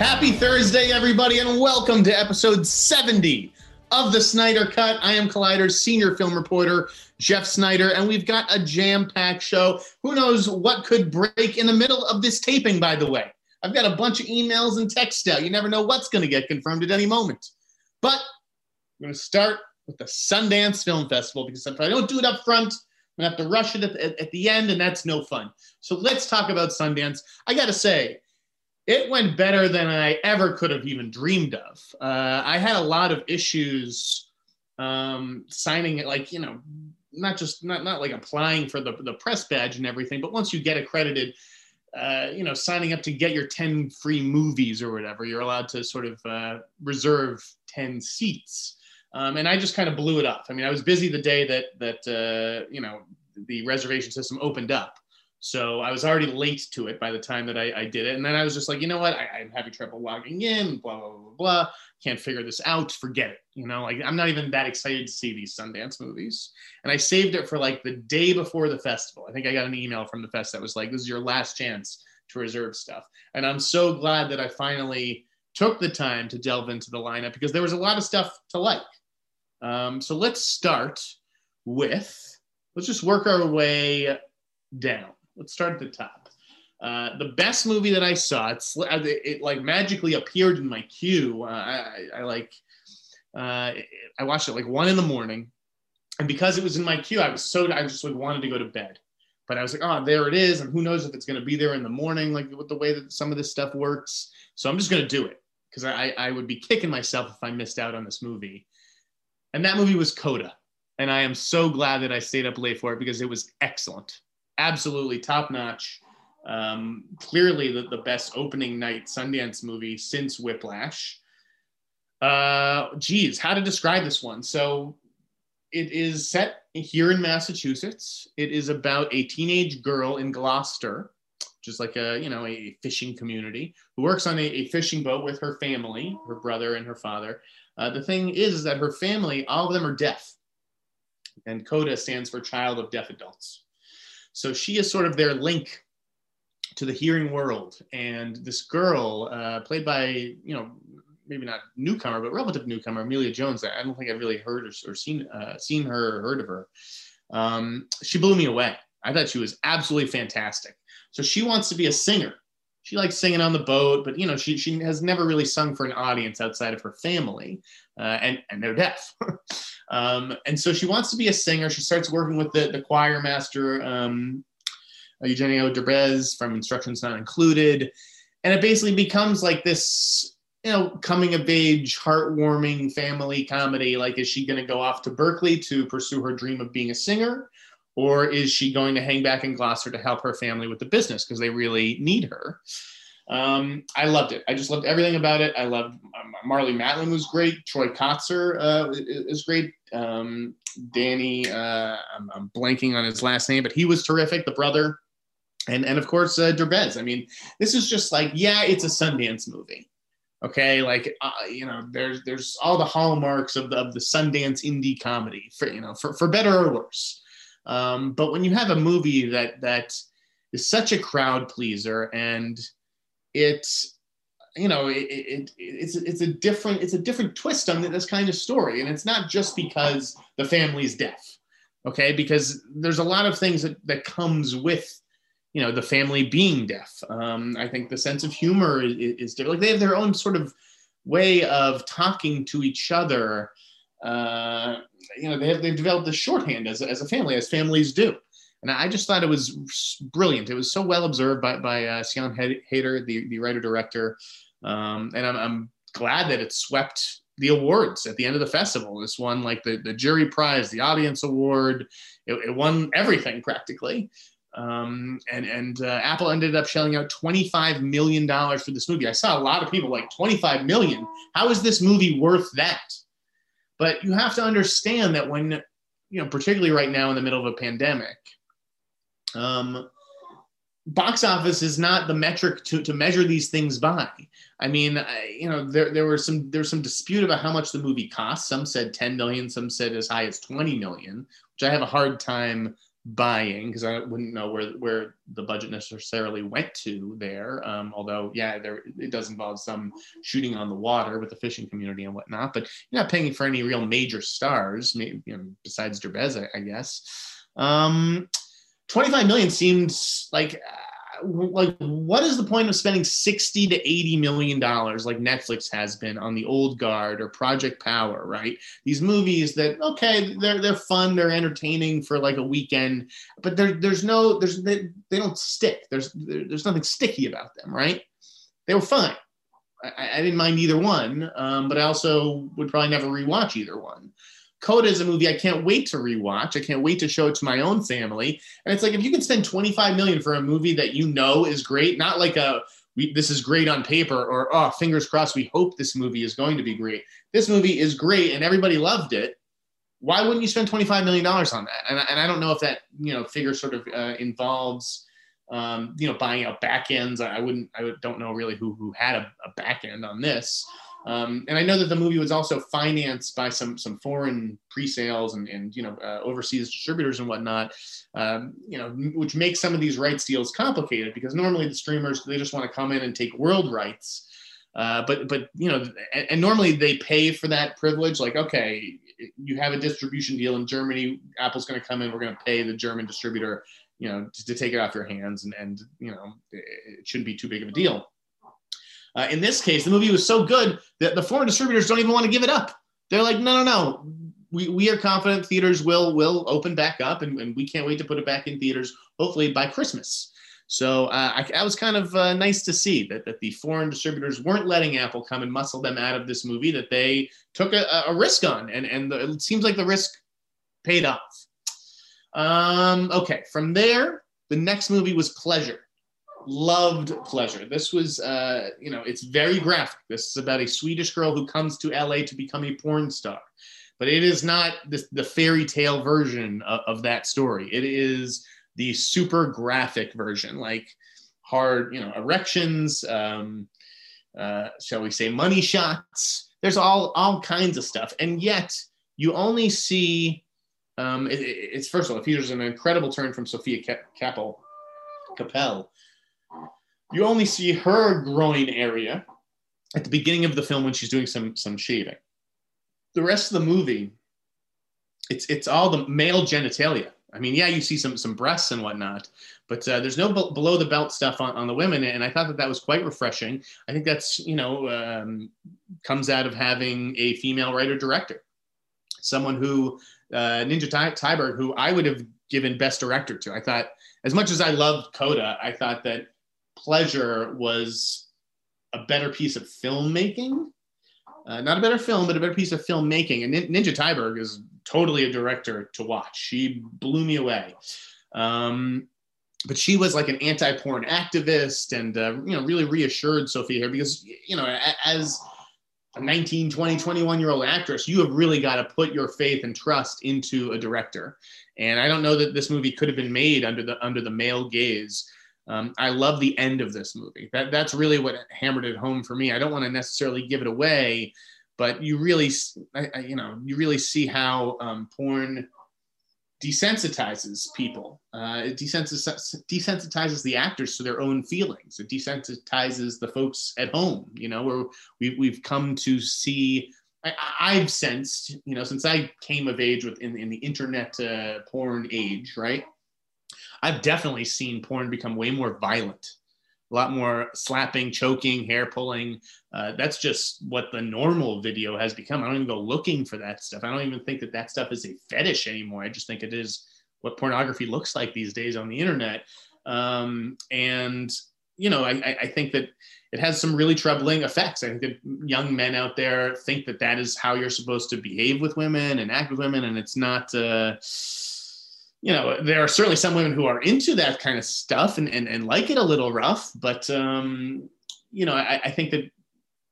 Happy Thursday, everybody, and welcome to episode 70 of the Sneider Cut. I am Collider's senior film reporter, Jeff Sneider, and we've got a jam packed show. Who knows what could break in the middle of this taping, by the way? I've got a bunch of emails and texts out. You never know what's going to get confirmed at any moment. But I'm going to start with the Sundance Film Festival because if I don't do it up front, I'm going to have to rush it at, at, at the end, and that's no fun. So let's talk about Sundance. I got to say, it went better than I ever could have even dreamed of. Uh, I had a lot of issues um, signing it, like you know, not just not not like applying for the the press badge and everything, but once you get accredited, uh, you know, signing up to get your ten free movies or whatever, you're allowed to sort of uh, reserve ten seats. Um, and I just kind of blew it up. I mean, I was busy the day that that uh, you know the reservation system opened up. So I was already late to it by the time that I, I did it. And then I was just like, you know what? I, am having trouble logging in, blah, blah, blah, blah. Can't figure this out. Forget it. You know, like I'm not even that excited to see these Sundance movies. And I saved it for like the day before the festival. I think I got an email from the fest that was like, this is your last chance to reserve stuff. And I'm so glad that I finally took the time to delve into the lineup because there was a lot of stuff to like. Um, so let's start with, let's just work our way down let's start at the top. Uh, the best movie that I saw, it's it, it like magically appeared in my queue. Uh, I, I, like, uh, I watched it like one in the morning, and because it was in my queue, I was so I just like wanted to go to bed. But I was like, oh, there it is, and who knows if it's going to be there in the morning, like with the way that some of this stuff works. So I'm just going to do it because I, I would be kicking myself if I missed out on this movie. And that movie was Coda, and I am so glad that I stayed up late for it because it was excellent absolutely top notch. Um, clearly, the, the best opening night Sundance movie since Whiplash. Uh, geez, how to describe this one? So, it is set here in Massachusetts. It is about a teenage girl in Gloucester, just like a you know a fishing community, who works on a, a fishing boat with her family, her brother and her father. Uh, the thing is, is that her family, all of them are deaf, and CODA stands for Child of Deaf Adults. So she is sort of their link to the hearing world. And this girl, uh, played by, you know, maybe not newcomer, but relative newcomer, Emilia Jones. I don't think I've really heard or, or seen uh, seen her or heard of her. Um, she blew me away. I thought she was absolutely fantastic. So she wants to be a singer. She likes singing on the boat, but you know she she has never really sung for an audience outside of her family, uh, and and they're deaf. Um, and so she wants to be a singer. She starts working with the, the choir master, um, Eugenio Derbez from Instructions Not Included. And it basically becomes like this, you know, coming of age, heartwarming family comedy. Like, is she going to go off to Berkeley to pursue her dream of being a singer? Or is she going to hang back in Gloucester to help her family with the business because they really need her? Um, I loved it. I just loved everything about it. I loved um, Marlee Matlin was great. Troy Kotsur uh, is great. Um, Danny, uh, I'm, I'm, blanking on his last name, but he was terrific. The brother, and and of course uh, Derbez. I mean, this is just like yeah, it's a Sundance movie. Okay, like uh, you know, there's there's all the hallmarks of the of the Sundance indie comedy for you know for for better or worse. Um, but when you have a movie that that is such a crowd pleaser and it's you know it, it, it's it's a different it's a different twist on this kind of story. And it's not just because the family's deaf okay? Because there's a lot of things that that comes with you know the family being deaf. Um, i think the sense of humor is, is different. Like they have their own sort of way of talking to each other. Uh, you know they have they've developed the shorthand as, as a family as families do and I just thought it was brilliant. It was so well observed by, by uh, Sian Heder, the, the writer director. Um, and I'm, I'm glad that it swept the awards at the end of the festival. This won like the, the jury prize, the audience award. It, it won everything practically. Um, and and uh, Apple ended up shelling out $25 million for this movie. I saw a lot of people like 25 million. How is this movie worth that? But you have to understand that when, you know, particularly right now in the middle of a pandemic, um, box office is not the metric to, to measure these things by. I mean, I, you know, there, there were some there's some dispute about how much the movie cost. Some said 10 million, some said as high as 20 million, which I have a hard time buying because I wouldn't know where where the budget necessarily went to there. Um, although, yeah, there it does involve some shooting on the water with the fishing community and whatnot. But you're not paying for any real major stars, maybe, you know, besides Derbez, I, I guess. Um, 25 million seems like like what is the point of spending 60 to 80 million dollars like netflix has been on the old guard or project power right? These movies that okay they're they're fun they're entertaining for like a weekend but there, there's no there's they, they don't stick. There's there, there's nothing sticky about them right? They were fine. I, I didn't mind either one um, but i also would probably never rewatch either one Coda is a movie I can't wait to rewatch. I can't wait to show it to my own family. And it's like if you can spend 25 million for a movie that you know is great, not like a we, this is great on paper or oh fingers crossed we hope this movie is going to be great. This movie is great and everybody loved it. Why wouldn't you spend 25 million dollars on that? And, and I don't know if that you know figure sort of uh, involves um, you know buying out back ends. I wouldn't I don't know really who who had a, a back end on this. Um, and I know that the movie was also financed by some some foreign pre-sales and, and you know uh, overseas distributors and whatnot, um, you know, which makes some of these rights deals complicated because normally the streamers they just want to come in and take world rights, uh, but but you know, and, and, normally they pay for that privilege. Like, okay, you have a distribution deal in Germany, Apple's going to come in, we're going to pay the German distributor, you know, to, to take it off your hands, and and you know, it shouldn't be too big of a deal. Uh, in this case, the movie was so good that the foreign distributors don't even want to give it up. They're like, no, no, no. We, we are confident theaters will will open back up, and, and we can't wait to put it back in theaters, hopefully by Christmas. So uh, I, I, was kind of uh, nice to see that, that the foreign distributors weren't letting Apple come and muscle them out of this movie, that they took a, a risk on, and, and the, it seems like the risk paid off. Um, okay, from there, the next movie was Pleasure loved pleasure. This was uh, you know it's very graphic. This is about a swedish girl who comes to la to become a porn star. But it is not the, the fairy tale version of, of, that story. It is the super graphic version like hard you know erections um, uh, shall we say money shots. There's all all kinds of stuff. And yet you only see um, it, it's first of all it features an incredible turn from Sofia Kappel Kappel you only see her groin area at the beginning of the film when she's doing some some shaving. The rest of the movie, it's it's all the male genitalia. I mean, yeah, you see some some breasts and whatnot, but uh, there's no b- below the belt stuff on, on the women, and I thought that that was quite refreshing. I think that's you know um, comes out of having a female writer director, someone who uh, Ninja Ty- Thyberg, who I would have given best director to. I thought as much as I loved Coda, I thought that Pleasure was a better piece of filmmaking. Uh, not a better film, but a better piece of filmmaking. And Ninja Thyberg is totally a director to watch. She blew me away. Um, but she was like an anti-porn activist and uh, you know really reassured Sofia here because you know as a 19 20 21 year old actress you have really got to put your faith and trust into a director and i don't know that this movie could have been made under the under the male gaze um, I love the end of this movie. That that's really what hammered it home for me. I don't want to necessarily give it away, but you really, I, I, you know, you really see how um, porn desensitizes people. Uh, it desensitizes, desensitizes the actors to their own feelings. It desensitizes the folks at home. You know, where we've we've come to see. I, have sensed, you know, since I came of age with in, in the internet uh, porn age, right? I've definitely seen porn become way more violent, a lot more slapping, choking, hair pulling. Uh, that's just what the normal video has become. I don't even go looking for that stuff. I don't even think that that stuff is a fetish anymore. I just think it is what pornography looks like these days on the internet. Um, and you know, I, I think that it has some really troubling effects. I think that young men out there think that that is how you're supposed to behave with women and act with women, and it's not. Uh, you know, there are certainly some women who are into that kind of stuff and, and, and like it a little rough, but, um, you know, I, I think that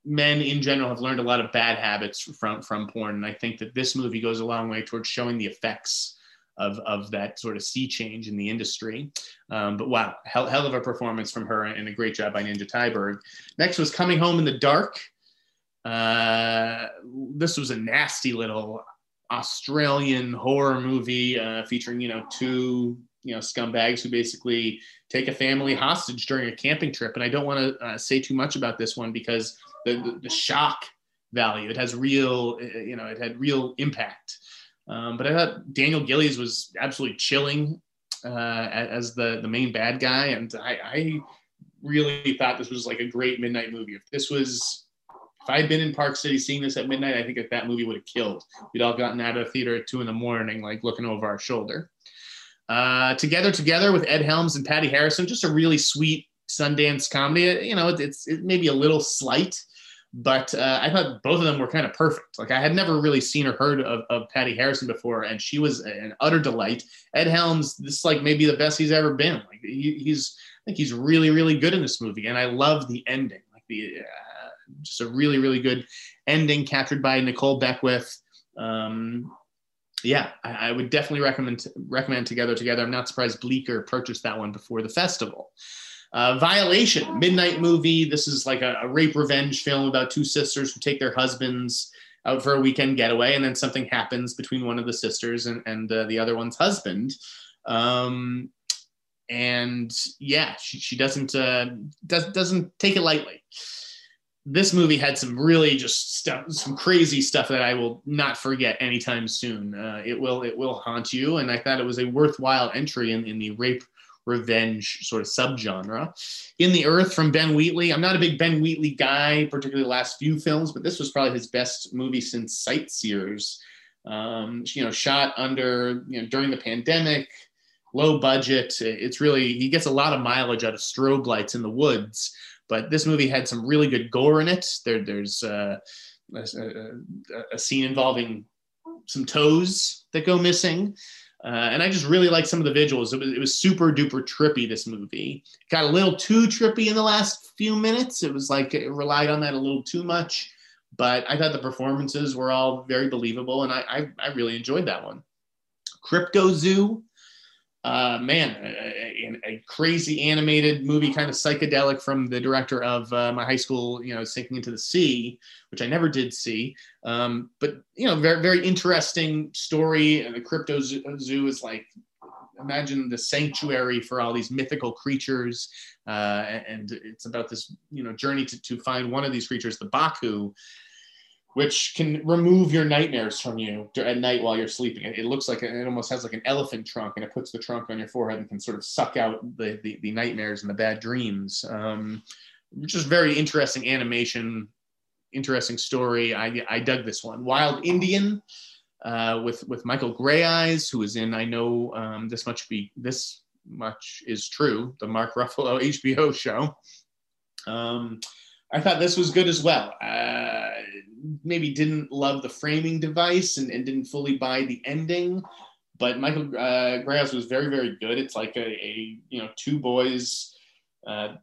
men in general have learned a lot of bad habits from, from porn. And I think that this movie goes a long way towards showing the effects of, of that sort of sea change in the industry. Um, but wow, hell, hell of a performance from her and a great job by Ninja Thyberg. Next was Coming Home in the Dark. Uh, this was a nasty little Australian horror movie uh, featuring, you know, two, you know, scumbags who basically take a family hostage during a camping trip. And I don't want to uh, say too much about this one because the, the, the, shock value, it has real, uh, you know, it had real impact. Um, but I thought Daniel Gillies was absolutely chilling uh, as the, the main bad guy. And I, I really thought this was like a great midnight movie. If this was if I had been in Park City seeing this at midnight, I think that that movie would have killed. We'd all gotten out of the theater at two in the morning, like looking over our shoulder. Uh, together, together with Ed Helms and Patti Harrison, just a really sweet Sundance comedy. You know, it's it maybe a little slight, but uh, I thought both of them were kind of perfect. Like I had never really seen or heard of, of Patti Harrison before, and she was an utter delight. Ed Helms, this is like maybe the best he's ever been. Like he, he's, I think he's really, really good in this movie, and I love the ending. Like the uh, just a really, really good ending captured by Nikole Beckwith. Um, yeah, I, I, would definitely recommend recommend Together Together. I'm not surprised Bleecker purchased that one before the festival. Uh, Violation, midnight movie. This is like a, a, rape revenge film about two sisters who take their husbands out for a weekend getaway, and then something happens between one of the sisters and, and uh, the other one's husband. Um, and yeah, she, she doesn't uh, does, doesn't take it lightly this movie had some really just stuff, some crazy stuff that I will not forget anytime soon. Uh, it will it will haunt you, and I thought it was a worthwhile entry in, in the rape revenge sort of subgenre. In the Earth from Ben Wheatley. I'm not a big Ben Wheatley guy, particularly the last few films, but this was probably his best movie since Sightseers. Um, you know, shot under you know during the pandemic, low budget. It's really he gets a lot of mileage out of strobe lights in the woods. But this movie had some really good gore in it. There, there's uh, a, a, a, scene involving some toes that go missing. Uh, and I just really like some of the visuals. It was, it was super duper trippy, this movie. got a little too trippy in the last few minutes. It was like it relied on that a little too much. But I thought the performances were all very believable, and I, I, I really enjoyed that one. Cryptozoo uh, man, a, a, crazy animated movie, kind of psychedelic from the director of uh, my high school, you know, Sinking into the Sea, which I never did see. Um, but, you know, very, very interesting story. And the Crypto Zoo is like, imagine the sanctuary for all these mythical creatures. Uh, and it's about this, you know, journey to, to find one of these creatures, the Baku which can remove your nightmares from you at night while you're sleeping. It, looks like it almost has like an elephant trunk, and it puts the trunk on your forehead and can sort of suck out the the, the nightmares and the bad dreams. Um, just very interesting animation, interesting story. I I dug this one. Wild Indian. Uh, with with Michael Greyeyes, who is in I know um, this much be this much is true, the Mark Ruffalo HBO show. Um, I thought this was good as well. Uh, maybe didn't love the framing device and, and didn't fully buy the ending, but Michael uh, was very, very good. It's like a, a you know two boys uh,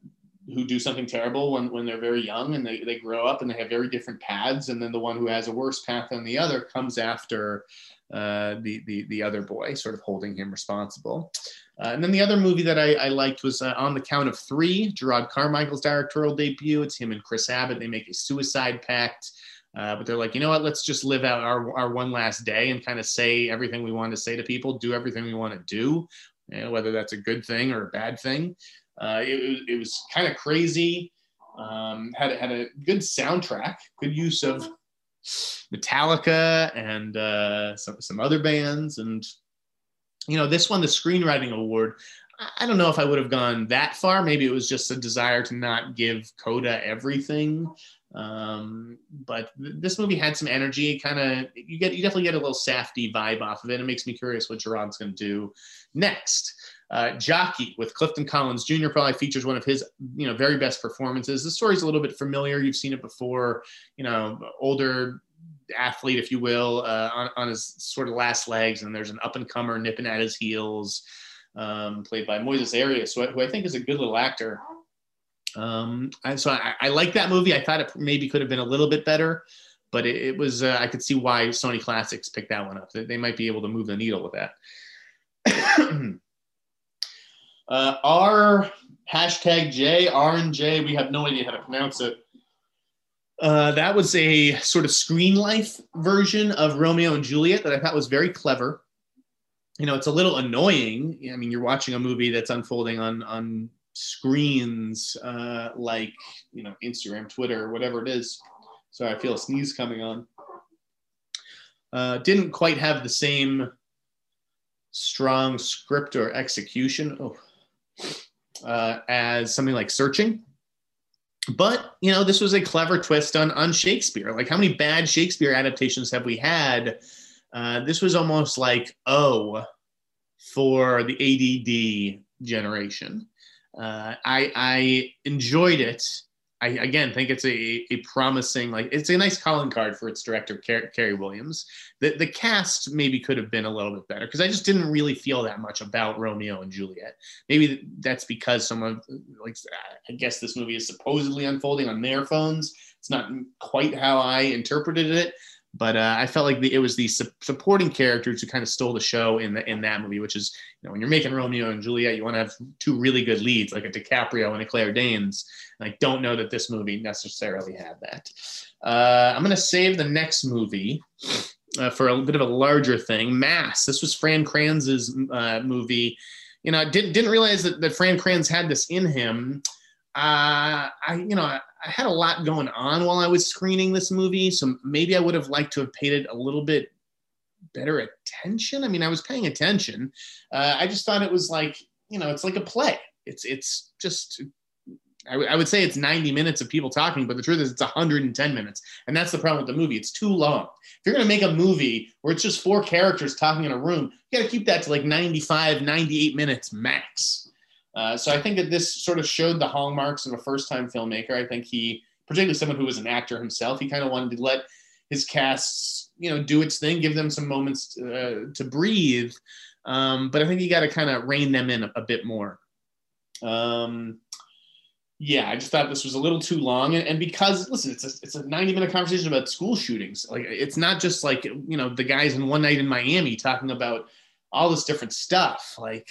who do something terrible when, when they're very young and they, they grow up and they have very different paths, and then the one who has a worse path than the other comes after uh, the, the the other boy, sort of holding him responsible. Uh, and then the other movie that I, I liked was uh, On the Count of Three, Jerrod Carmichael's directorial debut. It's him and Chris Abbott. They make a suicide pact. Uh, but they're like, you know what? Let's just live out our, our one last day and kind of say everything we want to say to people, do everything we want to do, you know, whether that's a good thing or a bad thing. Uh, it, it was kind of crazy. Um, had had a good soundtrack, good use of Metallica and uh, some some other bands, and you know, this won the screenwriting award. I don't know if I would have gone that far. Maybe it was just a desire to not give Coda everything. Um, but th- this movie had some energy. Kind of, you get you definitely get a little Safdie vibe off of it. It makes me curious what Jerrod's going to do next. Uh, Jockey with Clifton Collins Jr. probably features one of his, you know, very best performances. The story's a little bit familiar. You've seen it before. You know, older athlete, if you will, uh, on, on his sort of last legs, and there's an up and comer nipping at his heels, um, played by Moises Arias, who, who I think is a good little actor. Um, I, so I, I like that movie. I thought it maybe could have been a little bit better, but it, it was. Uh, I could see why Sony Classics picked that one up. They, they might be able to move the needle with that. uh, R hashtag J R and J. We have no idea how to pronounce it. Uh, that was a sort of screen life version of Romeo and Juliet that I thought was very clever. You know, it's a little annoying. I mean, you're watching a movie that's unfolding on on screens uh, like you know Instagram, Twitter, whatever it is. Sorry, I feel a sneeze coming on. Uh, didn't quite have the same strong script or execution oh, uh, as something like Searching but you know this was a clever twist on on shakespeare like how many bad shakespeare adaptations have we had uh, this was almost like oh for the add generation uh, i i enjoyed it I again think it's a, a promising like it's a nice calling card for its director Car- Carey Williams. The the cast maybe could have been a little bit better because I just didn't really feel that much about Romeo and Juliet. Maybe that's because someone like I guess this movie is supposedly unfolding on their phones. It's not quite how I interpreted it, but uh, I felt like the, it was the su- supporting characters who kind of stole the show in the in that movie, which is you know when you're making Romeo and Juliet, you want to have two really good leads like a DiCaprio and a Claire Danes. And I don't know that this movie necessarily had that. Uh, I'm going to save the next movie uh, for a bit of a larger thing. Mass. This was Fran Kranz's uh, movie. You know, I didn't didn't realize that, that Fran Kranz had this in him. Uh, I you know I, I had a lot going on while I was screening this movie, so maybe I would have liked to have paid it a little bit better attention. I mean, I was paying attention. Uh, I just thought it was like you know, it's like a play. It's it's just I, w- I would say it's 90 minutes of people talking, but the truth is it's 110 minutes. And that's the problem with the movie. It's too long. If you're going to make a movie where it's just four characters talking in a room, you got to keep that to like 95, 98 minutes max. Uh, so I think that this sort of showed the hallmarks of a first time filmmaker. I think he, particularly someone who was an actor himself, he kind of wanted to let his casts, you know, do its thing, give them some moments uh, to breathe. Um, but I think you got to kind of rein them in a, a bit more. Um, yeah, I just thought this was a little too long, and, and because listen, it's a it's a ninety minute conversation about school shootings. Like it's not just like you know the guys in one night in Miami talking about all this different stuff. Like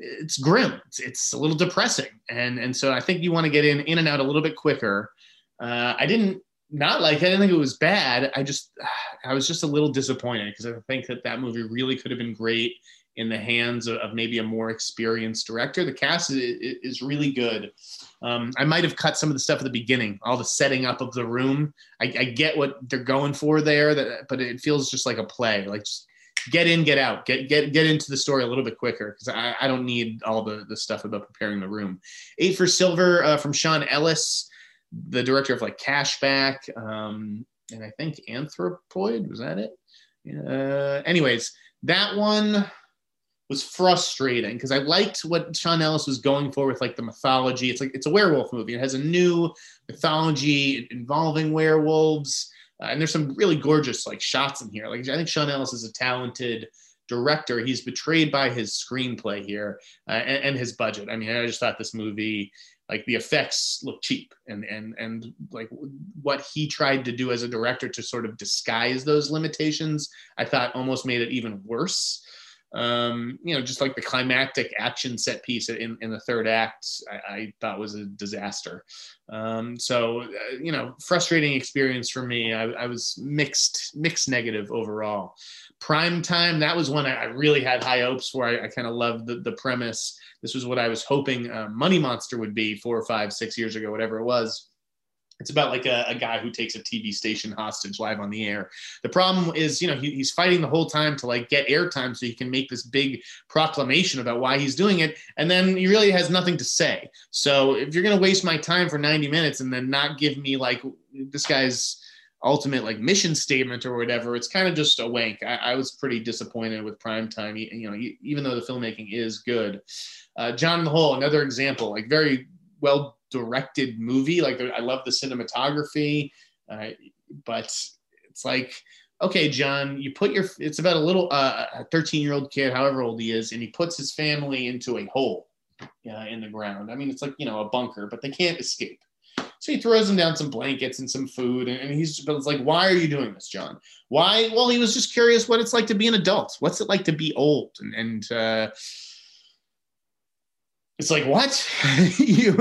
it's grim. It's, it's a little depressing, and and so I think you want to get in in and out a little bit quicker. Uh, I didn't not like. I didn't think it was bad. I just I was just a little disappointed because I think that that movie really could have been great in the hands of, of, maybe a more experienced director. The cast is, is really good. Um, I might have cut some of the stuff at the beginning, all the setting up of the room. I, I get what they're going for there, that, but it feels just like a play. Like just get in, get out, get get get into the story a little bit quicker because I, I don't need all the the stuff about preparing the room. Eight for Silver uh, from Sean Ellis, the director of like Cashback, um, and I think Anthropoid. Was that it? Uh, anyways, that one was frustrating because I liked what Sean Ellis was going for with like the mythology. It's like it's a werewolf movie. It has a new mythology involving werewolves, uh, and there's some really gorgeous like shots in here. Like I think Sean Ellis is a talented director. He's betrayed by his screenplay here uh, and, and his budget. I mean, I just thought this movie like the effects look cheap and and and like what he tried to do as a director to sort of disguise those limitations i thought almost made it even worse um, you know, just like the climactic action set piece in, in the third act, I, I thought was a disaster. Um, so, uh, you know, frustrating experience for me. I, I, was mixed, mixed negative overall. Prime time, that was one I, really had high hopes for. I, I kind of loved the, the premise. This was what I was hoping uh, Money Monster would be four or five, six years ago, whatever it was it's about like a, a, guy who takes a TV station hostage live on the air. The problem is, you know, he, he's fighting the whole time to like get airtime so he can make this big proclamation about why he's doing it. And then he really has nothing to say. So if you're going to waste my time for 90 minutes and then not give me like this guy's ultimate like mission statement or whatever, it's kind of just a wank. I, I was pretty disappointed with primetime, you know, even though the filmmaking is good. Uh, John the Hole, another example, like very well directed movie. Like I love the cinematography, uh, but it's like, okay, John, you put your, it's about a little, uh, a 13 year old kid, however old he is, and he puts his family into a hole uh, in the ground. I mean, it's like, you know, a bunker, but they can't escape. So he throws him down some blankets and some food, and, he's but it's like, why are you doing this, John? Why? Well, he was just curious what it's like to be an adult. What's it like to be old? And and uh, it's like what you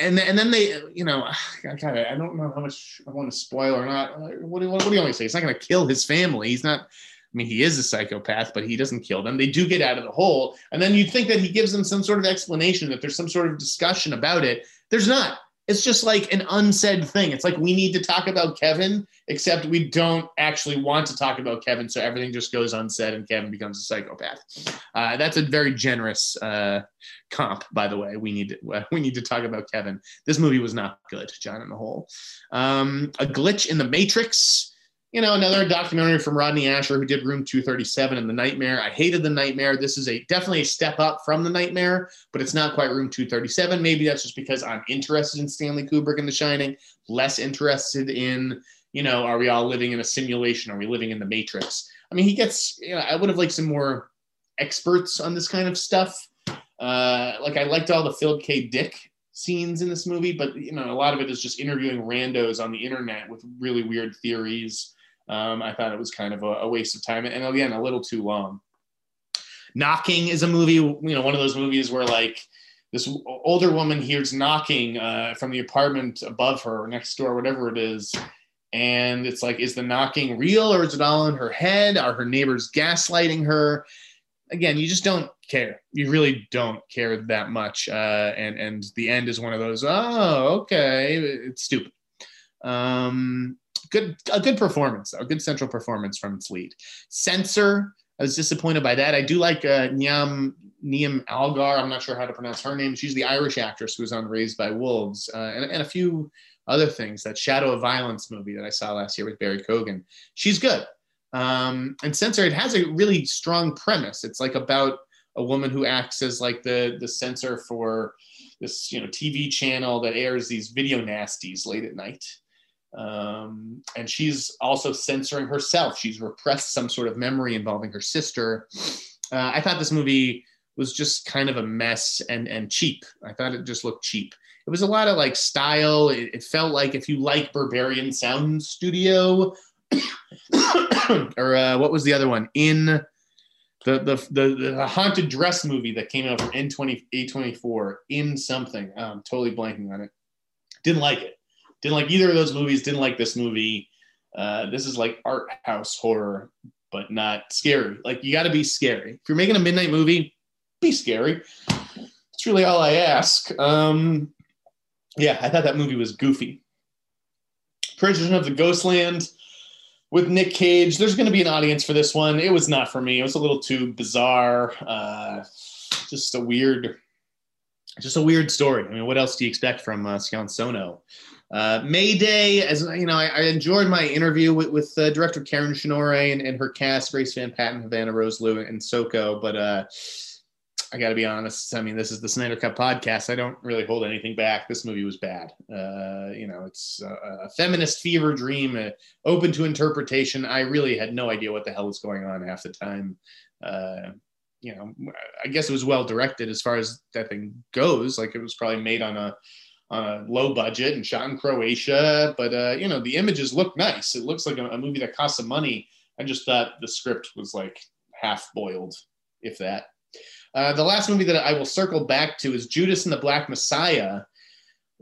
and and then they you know I kind of I don't know how much I want to spoil or not. What do, what do you want to say? He's not going to kill his family. He's not. I mean, he is a psychopath, but he doesn't kill them. They do get out of the hole, and then you'd think that he gives them some sort of explanation that there's some sort of discussion about it. There's not. It's just like an unsaid thing. It's like we need to talk about Kevin, except we don't actually want to talk about Kevin, so everything just goes unsaid, and Kevin becomes a psychopath. Uh, that's a very generous uh, comp, by the way. We need to, we need to talk about Kevin. This movie was not good, John in the Hole. Um, a glitch in the Matrix you know, another documentary from Rodney Ascher who did Room 237 and The Nightmare. I hated The Nightmare. This is a definitely a step up from The Nightmare, but it's not quite Room 237. Maybe that's just because I'm interested in Stanley Kubrick and The Shining, less interested in, you know, are we all living in a simulation? Are we living in the Matrix? I mean, he gets, you know, I would have liked some more experts on this kind of stuff. Uh, like I liked all the Philip K. Dick scenes in this movie, but you know, a lot of it is just interviewing randos on the internet with really weird theories um, I thought it was kind of a, a waste of time, and again, a little too long. Knocking is a movie, you know, one of those movies where like this older woman hears knocking uh, from the apartment above her or next door, whatever it is. And it's like, is the knocking real or is it all in her head? Are her neighbors gaslighting her? Again, you just don't care. You really don't care that much. Uh, and and the end is one of those. Oh, okay, it's stupid. Um, good a good performance, though, a good central performance from its lead. Censor, I was disappointed by that. I do like uh, Niamh Niamh Algar. I'm not sure how to pronounce her name. She's the Irish actress who was on Raised by Wolves, uh, and, and a few other things. That Shadow of Violence movie that I saw last year with Barry Keoghan. She's good. Um, and Censor, it has a really strong premise. It's like about a woman who acts as like the the censor for this you know TV channel that airs these video nasties late at night. Um, and she's also censoring herself. She's repressed some sort of memory involving her sister. Uh, I thought this movie was just kind of a mess and and cheap. I thought it just looked cheap. It was a lot of like style. It, it felt like if you like Berberian Sound Studio, or uh, what was the other one in the, the the the haunted dress movie that came out from N20 A24 in something. Oh, I'm totally blanking on it. Didn't like it. Didn't like either of those movies. Didn't like this movie. Uh, this is like art house horror, but not scary. Like you got to be scary. If you're making a midnight movie, be scary. That's really all I ask. Um, yeah, I thought that movie was goofy. Prisoner of the Ghostland with Nick Cage. There's going to be an audience for this one. It was not for me. It was a little too bizarre. Uh, just a weird, just a weird story. I mean, what else do you expect from uh, Sono? Uh, Mayday, as you know, I, I enjoyed my interview with, with uh, director Karen Cinorre and, and her cast, Grace Van Patten, Havana Rose Liu, and Soko. But uh, I got to be honest. I mean, this is the Sneider Cut podcast. I don't really hold anything back. This movie was bad. Uh, you know, it's a, a feminist fever dream, uh, open to interpretation. I really had no idea what the hell was going on half the time. Uh, you know, I guess it was well directed as far as that thing goes. Like it was probably made on a on a low budget and shot in Croatia. But uh, you know, the images look nice. It looks like a, a, movie that costs some money. I just thought the script was like half boiled, if that. Uh, the last movie that I will circle back to is Judas and the Black Messiah.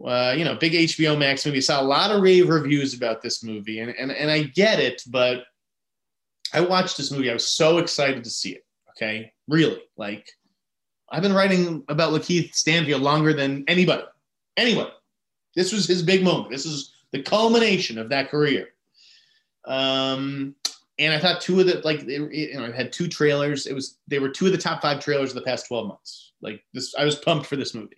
Uh, you know, big HBO Max movie. Saw a lot of rave reviews about this movie, and, and and I get it, but I watched this movie. I was so excited to see it. Okay, really, like I've been writing about Lakeith Stanfield longer than anybody Anyway, this was his big moment. This is the culmination of that career. Um, and I thought two of the like they, you know it had two trailers. It was they were two of the top five trailers of the past twelve months. Like this, I was pumped for this movie.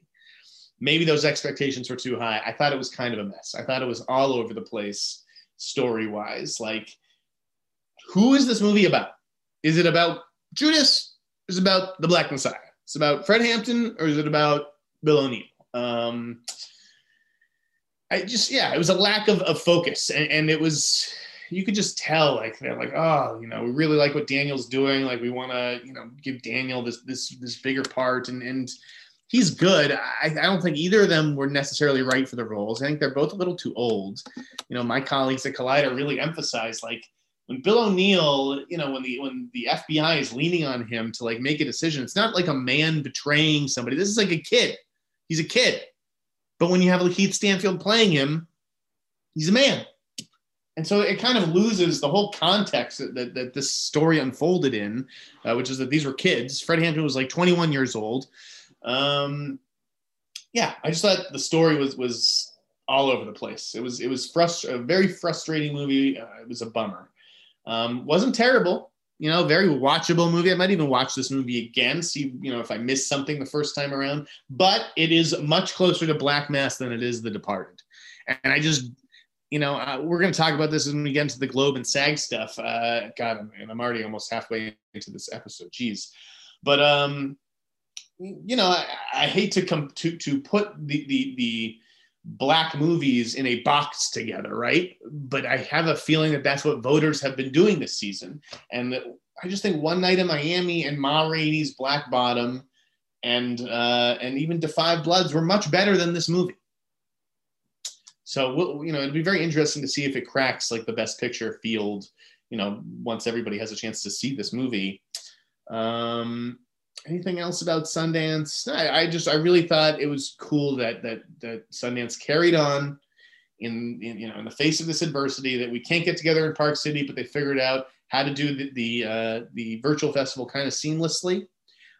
Maybe those expectations were too high. I thought it was kind of a mess. I thought it was all over the place story wise. Like, who is this movie about? Is it about Judas? Is it about the Black Messiah? Is it about Fred Hampton or is it about Bill O'Neill? Um, I just, yeah, it was a lack of, of focus. And, and it was, you could just tell like they're like oh you know we really like what daniel's doing like we want to you know give daniel this this this bigger part and and he's good I, I don't think either of them were necessarily right for the roles i think they're both a little too old you know my colleagues at collider really emphasize like when Bill O'Neill, you know, when the when the FBI is leaning on him to like make a decision, it's not like a man betraying somebody. This is like a kid. He's a kid. But when you have Lakeith Stanfield playing him, he's a man. And so it kind of loses the whole context that, that, that this story unfolded in, uh, which is that these were kids. Fred Hampton was like 21 years old. Um, yeah, I just thought the story was was all over the place. It was it was frust- a very frustrating movie. Uh, it was a bummer. Um, wasn't terrible, you know, very watchable movie. I might even watch this movie again, see, you know, if I missed something the first time around. But it is much closer to Black Mass than it is The Departed. And I just, you know, uh, we're going to talk about this when we get into the Globe and SAG stuff. Uh, God, and I'm already almost halfway into this episode. Jeez. But, um, you know, I, I hate to come to, to put the, the, the, black movies in a box together, right? But I have a feeling that that's what voters have been doing this season. And I just think One Night in Miami and Ma Rainey's Black Bottom and uh, and even 5 Bloods were much better than this movie. So we'll, you know, it'd be very interesting to see if it cracks like the Best Picture field. You know, once everybody has a chance to see this movie. Um, anything else about Sundance? I, I, just I really thought it was cool that that that Sundance carried on in, in, you know in the face of this adversity that we can't get together in Park City, but they figured out how to do the the, uh, the virtual festival kind of seamlessly.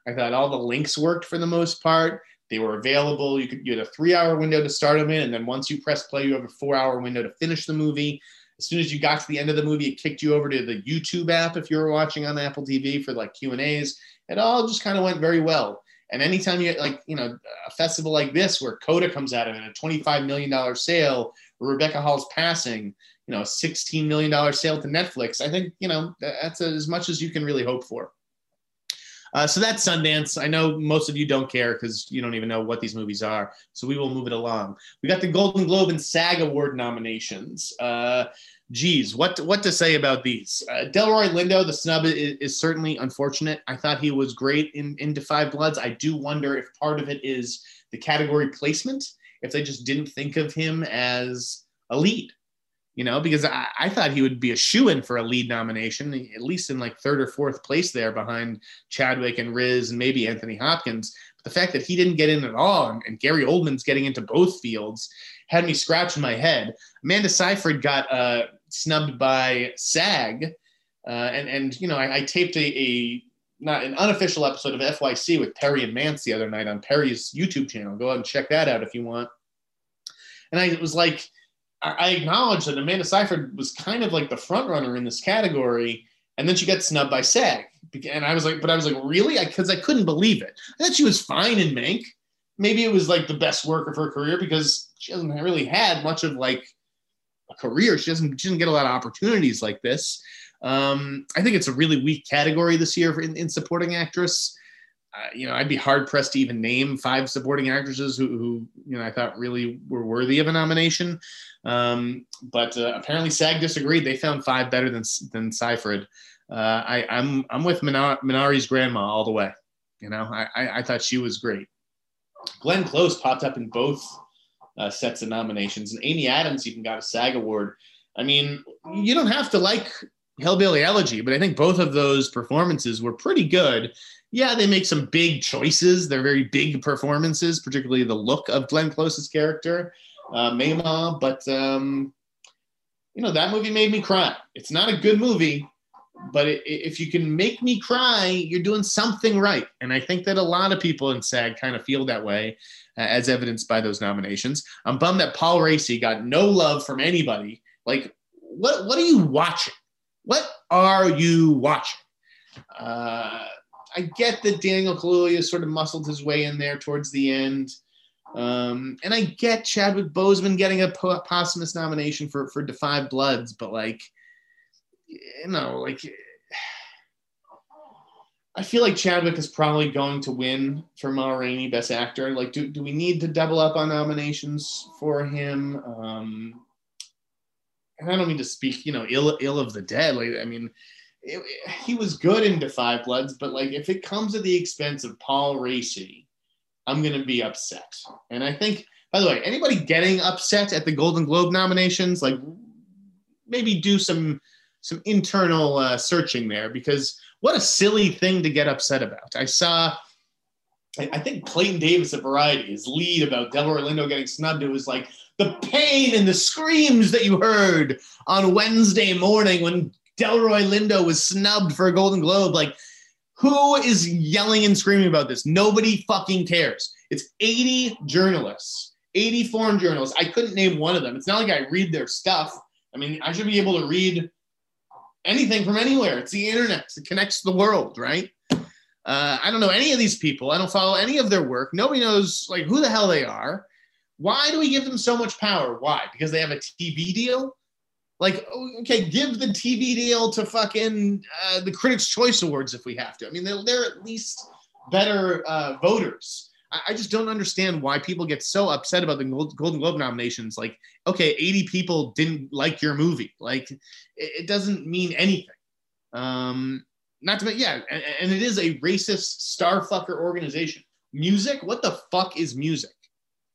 I thought all the links worked for the most part. They were available. You could you had a three hour window to start them in, and then once you press play, you have a four hour window to finish the movie. As soon as you got to the end of the movie, it kicked you over to the YouTube app if you were watching on Apple TV for like Q and A's it all just kind of went very well. And anytime you like, you know, a festival like this where Coda comes out of it, a $25 million sale, Rebecca Hall's passing, you know, a $16 million sale to Netflix, I think, you know, that's as much as you can really hope for. Uh, so that's Sundance. I know most of you don't care because you don't even know what these movies are. So we will move it along. We got the Golden Globe and SAG Award nominations. Uh, geez, what what to say about these? Uh, Delroy Lindo, the snub is, is, certainly unfortunate. I thought he was great in in 5 Bloods. I do wonder if part of it is the category placement, if they just didn't think of him as a lead, you know, because I, I thought he would be a shoe in for a lead nomination, at least in like third or fourth place there behind Chadwick and Riz and maybe Anthony Hopkins. But the fact that he didn't get in at all and, and Gary Oldman's getting into both fields had me scratching my head. Amanda Seyfried got uh, snubbed by SAG, uh, and and you know I, I taped a, a, not an unofficial episode of FYC with Perri and Mance the other night on Perri's YouTube channel. Go ahead and check that out if you want. And I was like, I, acknowledge that Amanda Seyfried was kind of like the front runner in this category, and then she got snubbed by SAG. And I was like, but I was like, really? Because I, I couldn't believe it. I thought she was fine in Mank. Maybe it was like the best work of her career because she hasn't really had much of like a career. She doesn't she doesn't get a lot of opportunities like this. Um, I think it's a really weak category this year in, in supporting actress. Uh, you know, I'd be hard pressed to even name five supporting actresses who, who you know, I thought really were worthy of a nomination. Um, but uh, apparently, SAG disagreed. They found five better than than Seyfried. Uh, I, I'm I'm with Minari's grandma all the way. You know, I, I, I thought she was great. Glenn Close popped up in both uh, sets of nominations, and Amy Adams even got a SAG award. I mean, you don't have to like Hillbilly Elegy, but I think both of those performances were pretty good. Yeah, they make some big choices. They're very big performances, particularly the look of Glenn Close's character, uh, Mamaw. But um, you know, that movie made me cry. It's not a good movie, but if you can make me cry, you're doing something right. And I think that a lot of people in SAG kind of feel that way, uh, as evidenced by those nominations. I'm bummed that Paul Raci got no love from anybody. Like, what what are you watching? What are you watching? Uh, I get that Daniel Kaluuya sort of muscled his way in there towards the end. Um, and I get Chadwick Boseman getting a posthumous nomination for for 5 Bloods, but like you know, like I feel like Chadwick is probably going to win for Ma Rainey Best Actor. Like, do, do we need to double up on nominations for him? Um, and I don't mean to speak, you know, ill ill of the dead. Like, I mean, it, it, he was good in 5 Bloods, but like, if it comes at the expense of Paul Raci, I'm gonna be upset. And I think, by the way, anybody getting upset at the Golden Globe nominations, like, maybe do some some internal uh, searching there because what a silly thing to get upset about. I saw, I think Clayton Davis at Variety, his lead about Delroy Lindo getting snubbed. It was like the pain and the screams that you heard on Wednesday morning when Delroy Lindo was snubbed for a Golden Globe. Like, who is yelling and screaming about this? Nobody fucking cares. It's 80 journalists, 80 foreign journalists. I couldn't name one of them. It's not like I read their stuff. I mean, I should be able to read anything from anywhere. It's the internet. It connects the world, right? Uh, I don't know any of these people. I don't follow any of their work. Nobody knows like who the hell they are. Why do we give them so much power? Why? Because they have a TV deal? Like, okay, give the TV deal to fucking uh, the Critics' Choice Awards if we have to. I mean, they're, they're at least better uh, voters. I, just don't understand why people get so upset about the Golden Globe nominations. Like, okay, 80 people didn't like your movie. Like, it, it doesn't mean anything. Um, not to mention, yeah, and, and it is a racist starfucker organization. Music? What the fuck is music?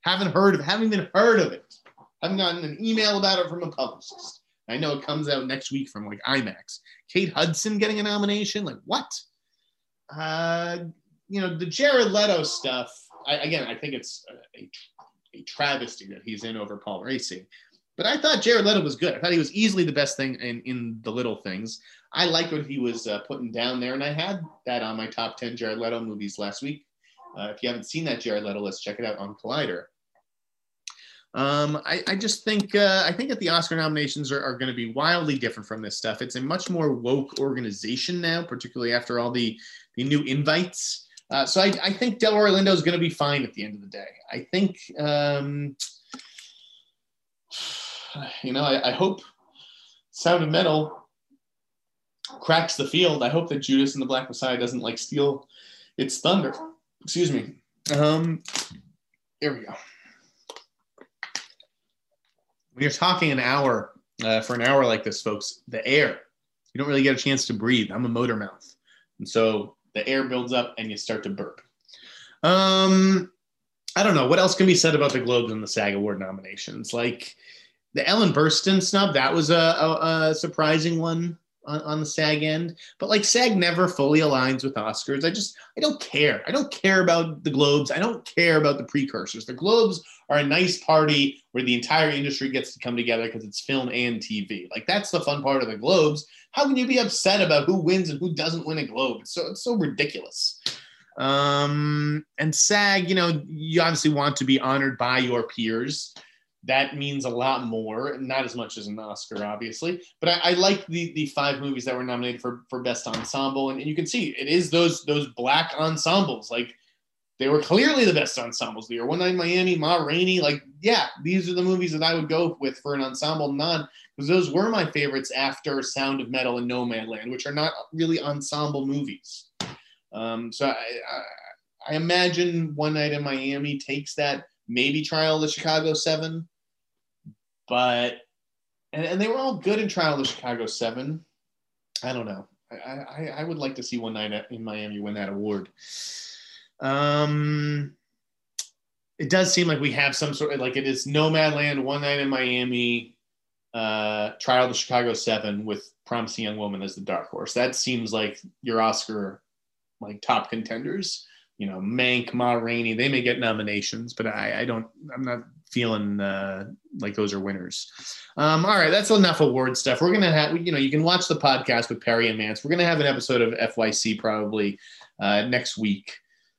Haven't heard of, haven't even heard of it. Haven't gotten an email about it from a publicist. I know it comes out next week from like IMAX. Kate Hudson getting a nomination? Like what? Uh, you know, the Jared Leto stuff. I, again, I think it's a, a, travesty that he's in over Paul Raci. But I thought Jared Leto was good. I thought he was easily the best thing in, in the little things. I liked what he was uh, putting down there, and I had that on my top 10 Jared Leto movies last week. Uh, if you haven't seen that Jared Leto list, check it out on Collider. Um, I, I, just think uh, I think that the Oscar nominations are, are going to be wildly different from this stuff. It's a much more woke organization now, particularly after all the the new invites. Uh, so I, I, think Delroy Lindo is going to be fine at the end of the day. I think um, you know I, I hope Sound of Metal cracks the field. I hope that Judas and the Black Messiah doesn't like steal its thunder. Excuse me. Um, here we go when you're talking an hour uh, for an hour like this, folks, the air, you don't really get a chance to breathe. I'm a motor mouth. And so the air builds up and you start to burp. Um, I don't know. What else can be said about the Globes and the SAG Award nominations? Like the Ellen Burstyn snub, that was a, a, a surprising one on, on, the SAG end. But like SAG never fully aligns with Oscars. I just I don't care. I don't care about the Globes. I don't care about the precursors. The Globes are a nice party where the entire industry gets to come together because it's film and TV. Like that's the fun part of the Globes. How can you be upset about who wins and who doesn't win a Globe? It's so it's so ridiculous. Um, and SAG, you know, you obviously want to be honored by your peers that means a lot more, not as much as an Oscar, obviously. But I, I like the the five movies that were nominated for for best ensemble, and, and, you can see it is those those black ensembles. Like they were clearly the best ensembles the year. One Night in Miami, Ma Rainey, like yeah, these are the movies that I would go with for an ensemble none because those were my favorites after Sound of Metal and Nomadland, which are not really ensemble movies. Um, so I, I, I imagine One Night in Miami takes that maybe Trial of the Chicago Seven but and, and they were all good in Trial of the Chicago Seven. I don't know. I, I, I would like to see one night in Miami win that award. Um, it does seem like we have some sort of like it is Nomadland, One Night in Miami, uh, Trial of the Chicago Seven with Promising Young Woman as the dark horse. That seems like your Oscar like top contenders. You know, Mank, Ma Rainey, they may get nominations, but I, I don't. I'm not feeling uh, like those are winners. Um, all right, that's enough award stuff. We're gonna have, you know, you can watch the podcast with Perri and Mance. We're gonna have an episode of FYC probably uh, next week.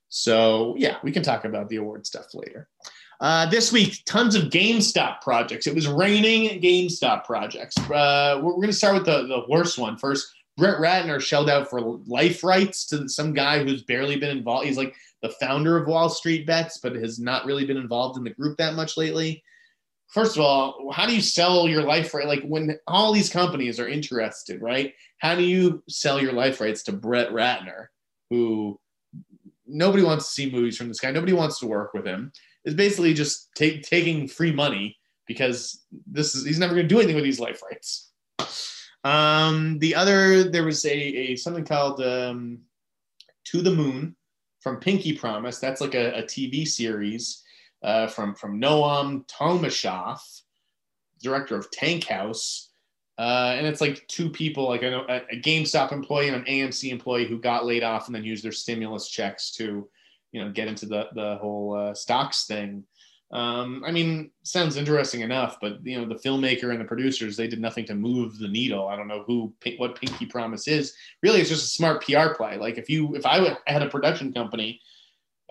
So yeah, we can talk about the award stuff later. Uh, this week, tons of GameStop projects. It was raining GameStop projects. Uh, we're, we're going to start with the, the worst one first. Brett Ratner shelled out for life rights to some guy who's barely been involved. He's like the founder of Wall Street Bets, but has not really been involved in the group that much lately. First of all, how do you sell your life right? Like when all these companies are interested, right? How do you sell your life rights to Brett Ratner, who nobody wants to see movies from this guy, nobody wants to work with him? Is basically just take, taking free money because this is he's never going to do anything with these life rights. Um, the other there was a, a something called um, To the Moon, from Pinky Promise. That's like a, a TV series uh, from from Noam Tomashov, director of Tank House. Uh, and it's like two people, like I know a, a GameStop employee and an AMC employee who got laid off and then used their stimulus checks to, you know, get into the the whole uh, stocks thing. Um, I mean, sounds interesting enough, but you know, the filmmaker and the producers they did nothing to move the needle. I don't know who what Pinky Promise is. Really, it's just a smart PR play. Like if you if I had a production company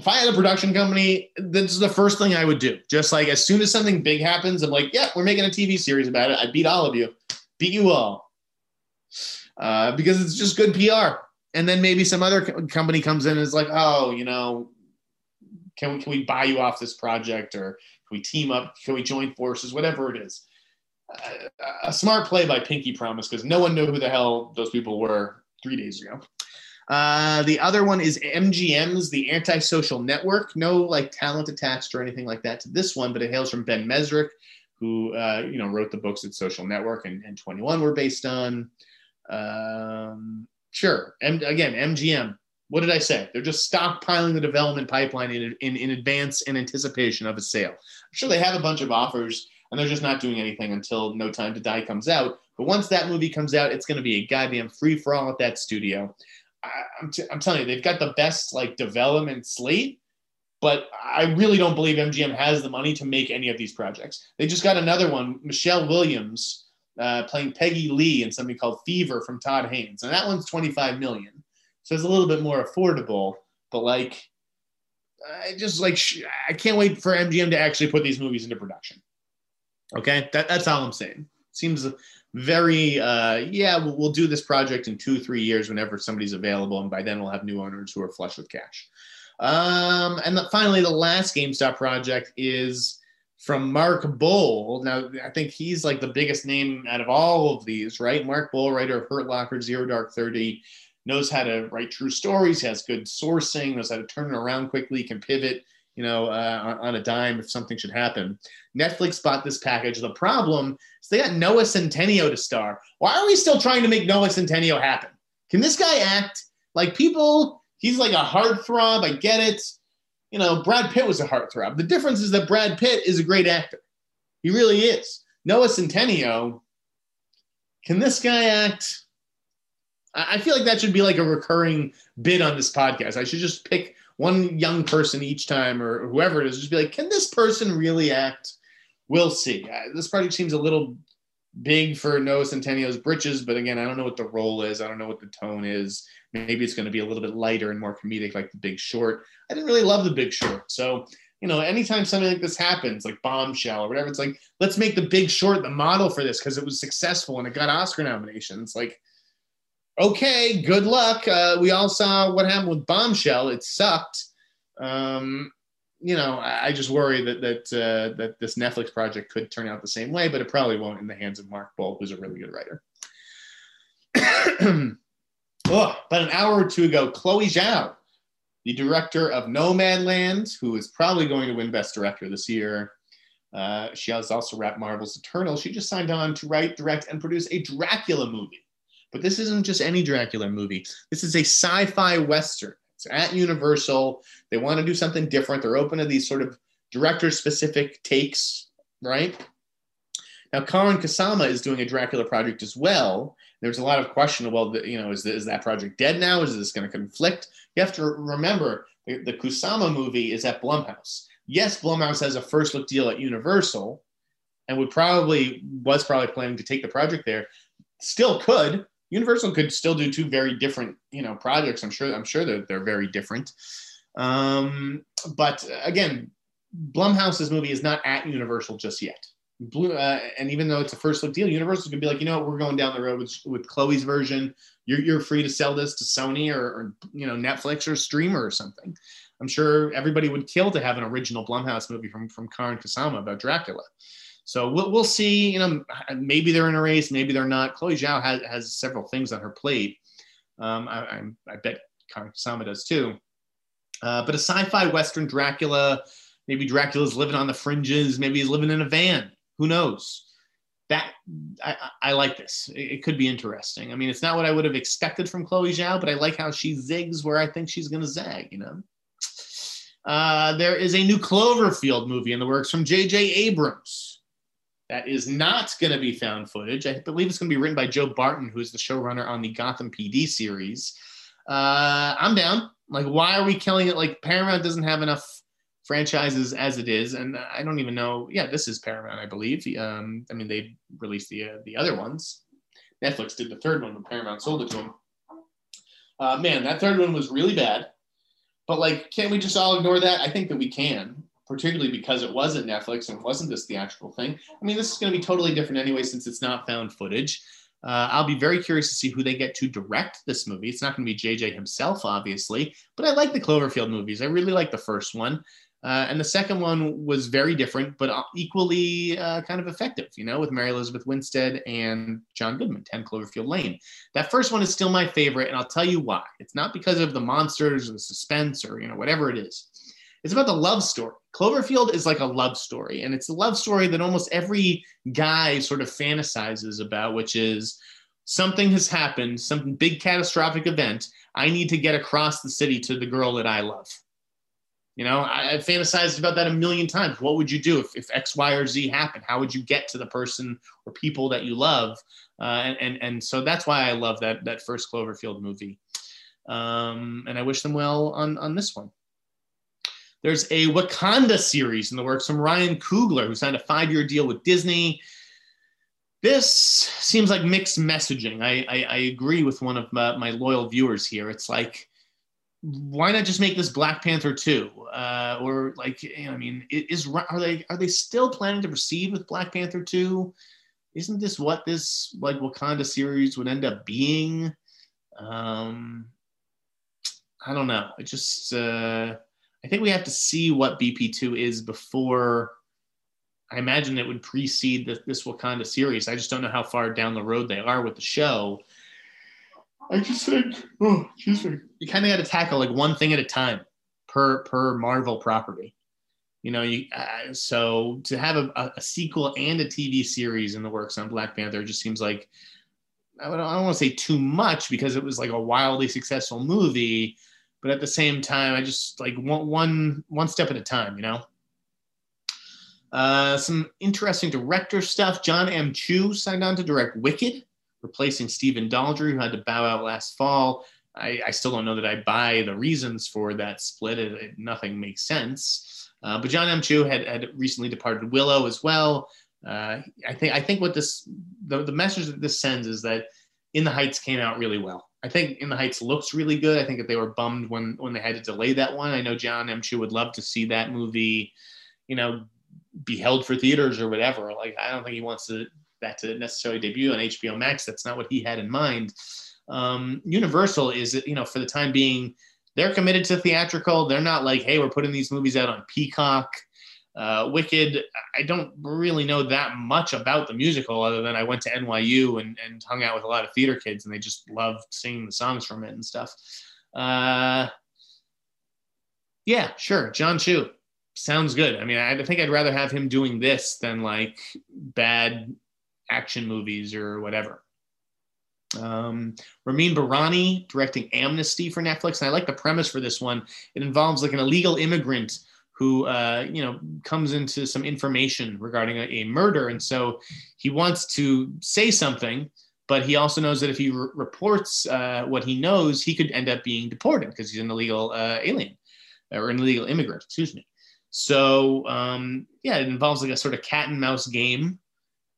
if I had a production company, this is the first thing I would do. Just like as soon as something big happens, I'm like, yeah, we're making a TV series about it. I beat all of you, beat you all, uh, because it's just good PR. And then maybe some other co- company comes in and is like, oh, you know, can we can we buy you off this project or can we team up? Can we join forces? Whatever it is. Uh, a smart play by Pinky Promise because no one knew who the hell those people were three days ago. Uh, the other one is MGM's The Antisocial Network. No like talent attached or anything like that to this one, but it hails from Ben Mezrich, who uh, you know wrote the books that Social Network and, and 21 were based on. Um, sure, and again, MGM. What did I say? They're just stockpiling the development pipeline in, in, in advance and anticipation of a sale. I'm sure they have a bunch of offers and they're just not doing anything until No Time to Die comes out. But once that movie comes out, it's going to be a goddamn free for all at that studio. I, am t- I'm telling you, they've got the best like development slate, but I really don't believe MGM has the money to make any of these projects. They just got another one, Michelle Williams uh, playing Peggy Lee in something called Fever from Todd Haynes, and that one's 25 million, so it's a little bit more affordable. But like, I just like I can't wait for MGM to actually put these movies into production. Okay, that, that's all I'm saying. Seems very uh, yeah we'll, we'll, do this project in two three years whenever somebody's available and by then we'll have new owners who are flush with cash um, and the, finally the last gamestop project is from mark boal now i think he's like the biggest name out of all of these right mark boal writer of hurt locker zero dark 30 knows how to write true stories has good sourcing knows how to turn it around quickly can pivot you know, uh, on, a dime if something should happen. Netflix bought this package. The problem is they got Noah Centineo to star. Why are we still trying to make Noah Centineo happen? Can this guy act? Like people, he's like a heartthrob. I get it. You know, Brad Pitt was a heartthrob. The difference is that Brad Pitt is a great actor. He really is. Noah Centineo, can this guy act? I feel like that should be like a recurring bit on this podcast. I should just pick one young person each time or whoever it is, just be like, can this person really act? We'll see. Uh, this project seems a little big for Noah Centineo's britches, but again, I don't know what the role is. I don't know what the tone is. Maybe it's going to be a little bit lighter and more comedic, like The Big Short. I didn't really love The Big Short, so you know, anytime something like this happens, like Bombshell or whatever, it's like let's make The Big Short the model for this because it was successful and it got Oscar nominations. Like okay, good luck. Uh, we all saw what happened with Bombshell. It sucked. Um, you know, I, I, just worry that that uh, that this Netflix project could turn out the same way, but it probably won't in the hands of Mark Boal, who's a really good writer. oh, about an hour or two ago, Chloe Zhao, the director of Nomadland, who is probably going to win Best Director this year. Uh, she has also wrapped Marvel's Eternal. She just signed on to write, direct, and produce a Dracula movie. But this isn't just any Dracula movie. This is a sci-fi western. It's at Universal. They want to do something different. They're open to these sort of director-specific takes, right? Now, Karyn Kusama is doing a Dracula project as well. There's a lot of question. Well, you know, is, is that project dead now? Is this going to conflict? You have to remember the, the Kusama movie is at Blumhouse. Yes, Blumhouse has a first look deal at Universal, and would probably was probably planning to take the project there. Still could, Universal could still do two very different, you know, projects. I'm sure. I'm sure that they're very different. Um, but again, Blumhouse's movie is not at Universal just yet. Blue, uh, and even though it's a first look deal, Universal's gonna be like, you know, what, we're going down the road with, with Chloe's version. You're, you're free to sell this to Sony or, or you know Netflix or streamer or something. I'm sure everybody would kill to have an original Blumhouse movie from from Karyn Kusama about Dracula. So we'll, we'll see. You know, maybe they're in a race, maybe they're not. Chloe Zhao has, has several things on her plate. Um, I, I, I bet Sama does too. Uh, but a sci-fi Western Dracula, maybe Dracula's living on the fringes, maybe he's living in a van. Who knows? That I, I like this. It, it, could be interesting. I mean, it's not what I would have expected from Chloe Zhao, but I like how she zigs where I think she's going to zag. You know. Uh, there is a new Cloverfield movie in the works from J.J. Abrams. That is not going to be found footage. I believe it's going to be written by Joe Barton, who's the showrunner on the Gotham PD series. Uh, I'm down. Like, why are we killing it? Like, Paramount doesn't have enough franchises as it is, and I don't even know. Yeah, this is Paramount, I believe. Um, I mean, they released the uh, the other ones. Netflix did the third one, but Paramount sold it to them. Uh, man, that third one was really bad. But like, can't we just all ignore that? I think that we can, particularly because it wasn't Netflix and it wasn't this theatrical thing. I mean, this is going to be totally different anyway since it's not found footage. Uh, I'll be very curious to see who they get to direct this movie. It's not going to be JJ himself, obviously, but I like the Cloverfield movies. I really like the first one. Uh, and the second one was very different, but equally uh, kind of effective, you know, with Mary Elizabeth Winstead and John Goodman, 10 Cloverfield Lane. That first one is still my favorite, and I'll tell you why. It's not because of the monsters or the suspense or, you know, whatever it is. It's about the love story. Cloverfield is like a love story, and it's a love story that almost every guy sort of fantasizes about, which is something has happened, some big catastrophic event. I need to get across the city to the girl that I love you know, I, have fantasized about that a million times. What would you do if, if X, Y, or Z happened? How would you get to the person or people that you love? Uh, and, and and so that's why I love that that first Cloverfield movie. Um, and I wish them well on on this one. There's a Wakanda series in the works from Ryan Coogler, who signed a five year deal with Disney. This seems like mixed messaging. I, I, I agree with one of my, my loyal viewers here. It's like why not just make this Black Panther two? Uh, or like, you know, I mean, is are they are they still planning to proceed with Black Panther two? Isn't this what this like Wakanda series would end up being? Um, I don't know. I just uh, I think we have to see what BP two is before. I imagine it would precede the, this Wakanda series. I just don't know how far down the road they are with the show. I just think, oh, excuse me. You kind of got to tackle like one thing at a time per per Marvel property. You know, you uh, so to have a, a, sequel and a TV series in the works on Black Panther just seems like I don't, I don't want to say too much because it was like a wildly successful movie, but at the same time, I just like one one one step at a time. You know. Uh, some interesting director stuff. Jon M. Chu signed on to direct Wicked replacing Stephen Daldry, who had to bow out last fall. I, I still don't know that I buy the reasons for that split. It, it, nothing makes sense. Uh, but Jon M. Chu had, had recently departed Willow as well. Uh, I think I think what this the, the message that this sends is that In the Heights came out really well. I think In the Heights looks really good. I think that they were bummed when when they had to delay that one. I know Jon M. Chu would love to see that movie, you know, be held for theaters or whatever. Like I don't think he wants to that to necessarily debut on HBO Max. That's not what he had in mind. Um, Universal is, you know, for the time being, they're committed to theatrical. They're not like, hey, we're putting these movies out on Peacock. Uh, Wicked, I don't really know that much about the musical other than I went to NYU and, and hung out with a lot of theater kids and they just loved singing the songs from it and stuff. Uh, yeah, sure. Jon Chu sounds good. I mean, I think I'd rather have him doing this than like bad action movies or whatever. Um, Ramin Bahrani directing Amnesty for Netflix, and I like the premise for this one. It involves like an illegal immigrant who, uh, you know, comes into some information regarding a, a, murder, and so he wants to say something, but he also knows that if he re- reports uh, what he knows, he could end up being deported because he's an illegal uh, alien or an illegal immigrant. Excuse me. So um, yeah, it involves like a sort of cat and mouse game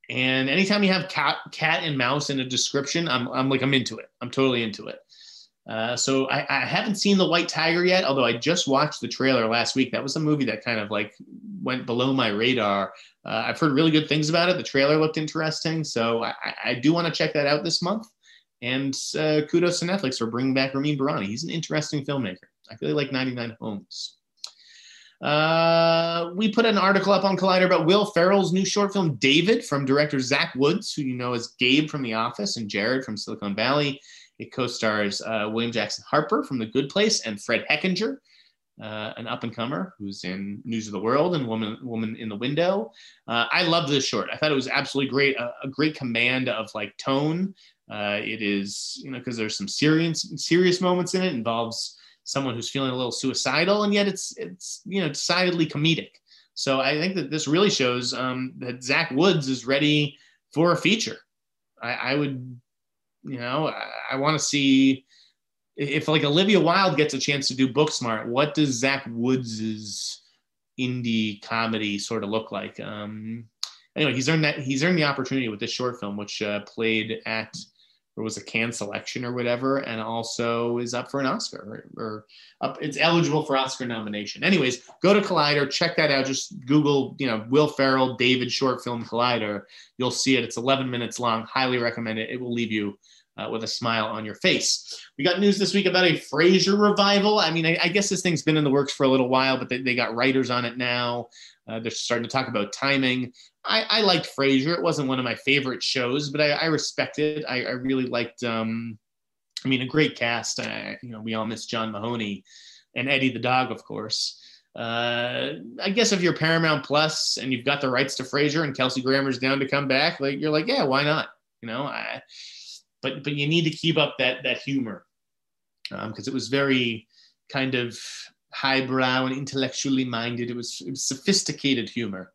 and anytime you have cat, cat and mouse in a description, I'm, I'm like, I'm into it. I'm totally into it. Uh, so I, I, haven't seen the White Tiger yet, although I just watched the trailer last week. That was a movie that kind of like went below my radar. Uh, I've heard really good things about it. The trailer looked interesting, so I, I do want to check that out this month. And uh, kudos to Netflix for bringing back Ramin Bahrani. He's an interesting filmmaker. I really like 99 Homes. Uh, we put an article up on Collider about Will Ferrell's new short film, David, from director Zach Woods, who you know as Gabe from The Office and Jared from Silicon Valley. It co stars uh, William Jackson Harper from The Good Place and Fred Hechinger, uh, an up and comer who's in News of the World and Woman, Woman in the Window. Uh, I love this short. I thought it was absolutely great, a, a great command of like tone. Uh, it is, you know, because there's some serious, serious moments in it, involves someone who's feeling a little suicidal, and yet it's it's you know decidedly comedic. So I think that this really shows um, that Zach Woods is ready for a feature. I, I would, you know, I, I want to see if like Olivia Wilde gets a chance to do Booksmart, what does Zach Woods's indie comedy sort of look like? Um, anyway, he's earned that he's earned the opportunity with this short film, which uh, played at or was a Cannes selection or whatever, and also is up for an Oscar or, or, up. It's eligible for Oscar nomination. Anyways, go to Collider, check that out. Just Google, you know, Will Ferrell, David short film Collider. You'll see it. It's 11 minutes long. Highly recommend it. It will leave you uh, with a smile on your face. We got news this week about a Frasier revival. I mean, I, I guess this thing's been in the works for a little while, but they, they got writers on it now. Uh, they're starting to talk about timing. I, I liked Frasier. It wasn't one of my favorite shows, but I, I respect it. I, I really liked. Um, I mean, a great cast. Uh, you know, we all miss John Mahoney and Eddie the dog, of course. Uh, I guess if you're Paramount Plus and you've got the rights to Frasier and Kelsey Grammer's down to come back, like you're like, yeah, why not? You know, I, but but you need to keep up that that humor because um, it was very kind of highbrow and intellectually minded. It was, it was sophisticated humor.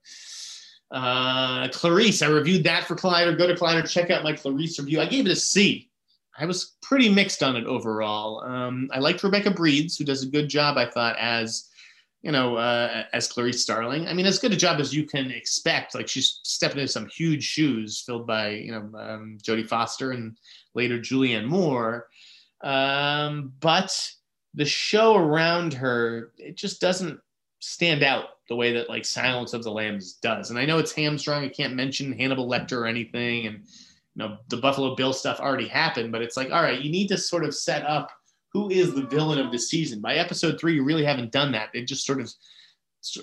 Uh, Clarice, I reviewed that for Collider. Go to Collider, check out my Clarice review. I gave it a C. I was pretty mixed on it overall. Um, I liked Rebecca Breeds, who does a good job, I thought, as you know, uh, as Clarice Starling. I mean, as good a job as you can expect. Like she's stepping into some huge shoes filled by you know um, Jodie Foster and later Julianne Moore. Um, but the show around her, it just doesn't stand out the way that like Silence of the Lambs does. And I know it's hamstrung. I can't mention Hannibal Lecter or anything. And you know, the Buffalo Bill stuff already happened, but it's like, all right, you need to sort of set up who is the villain of the season. By episode three, you really haven't done that. They've just sort of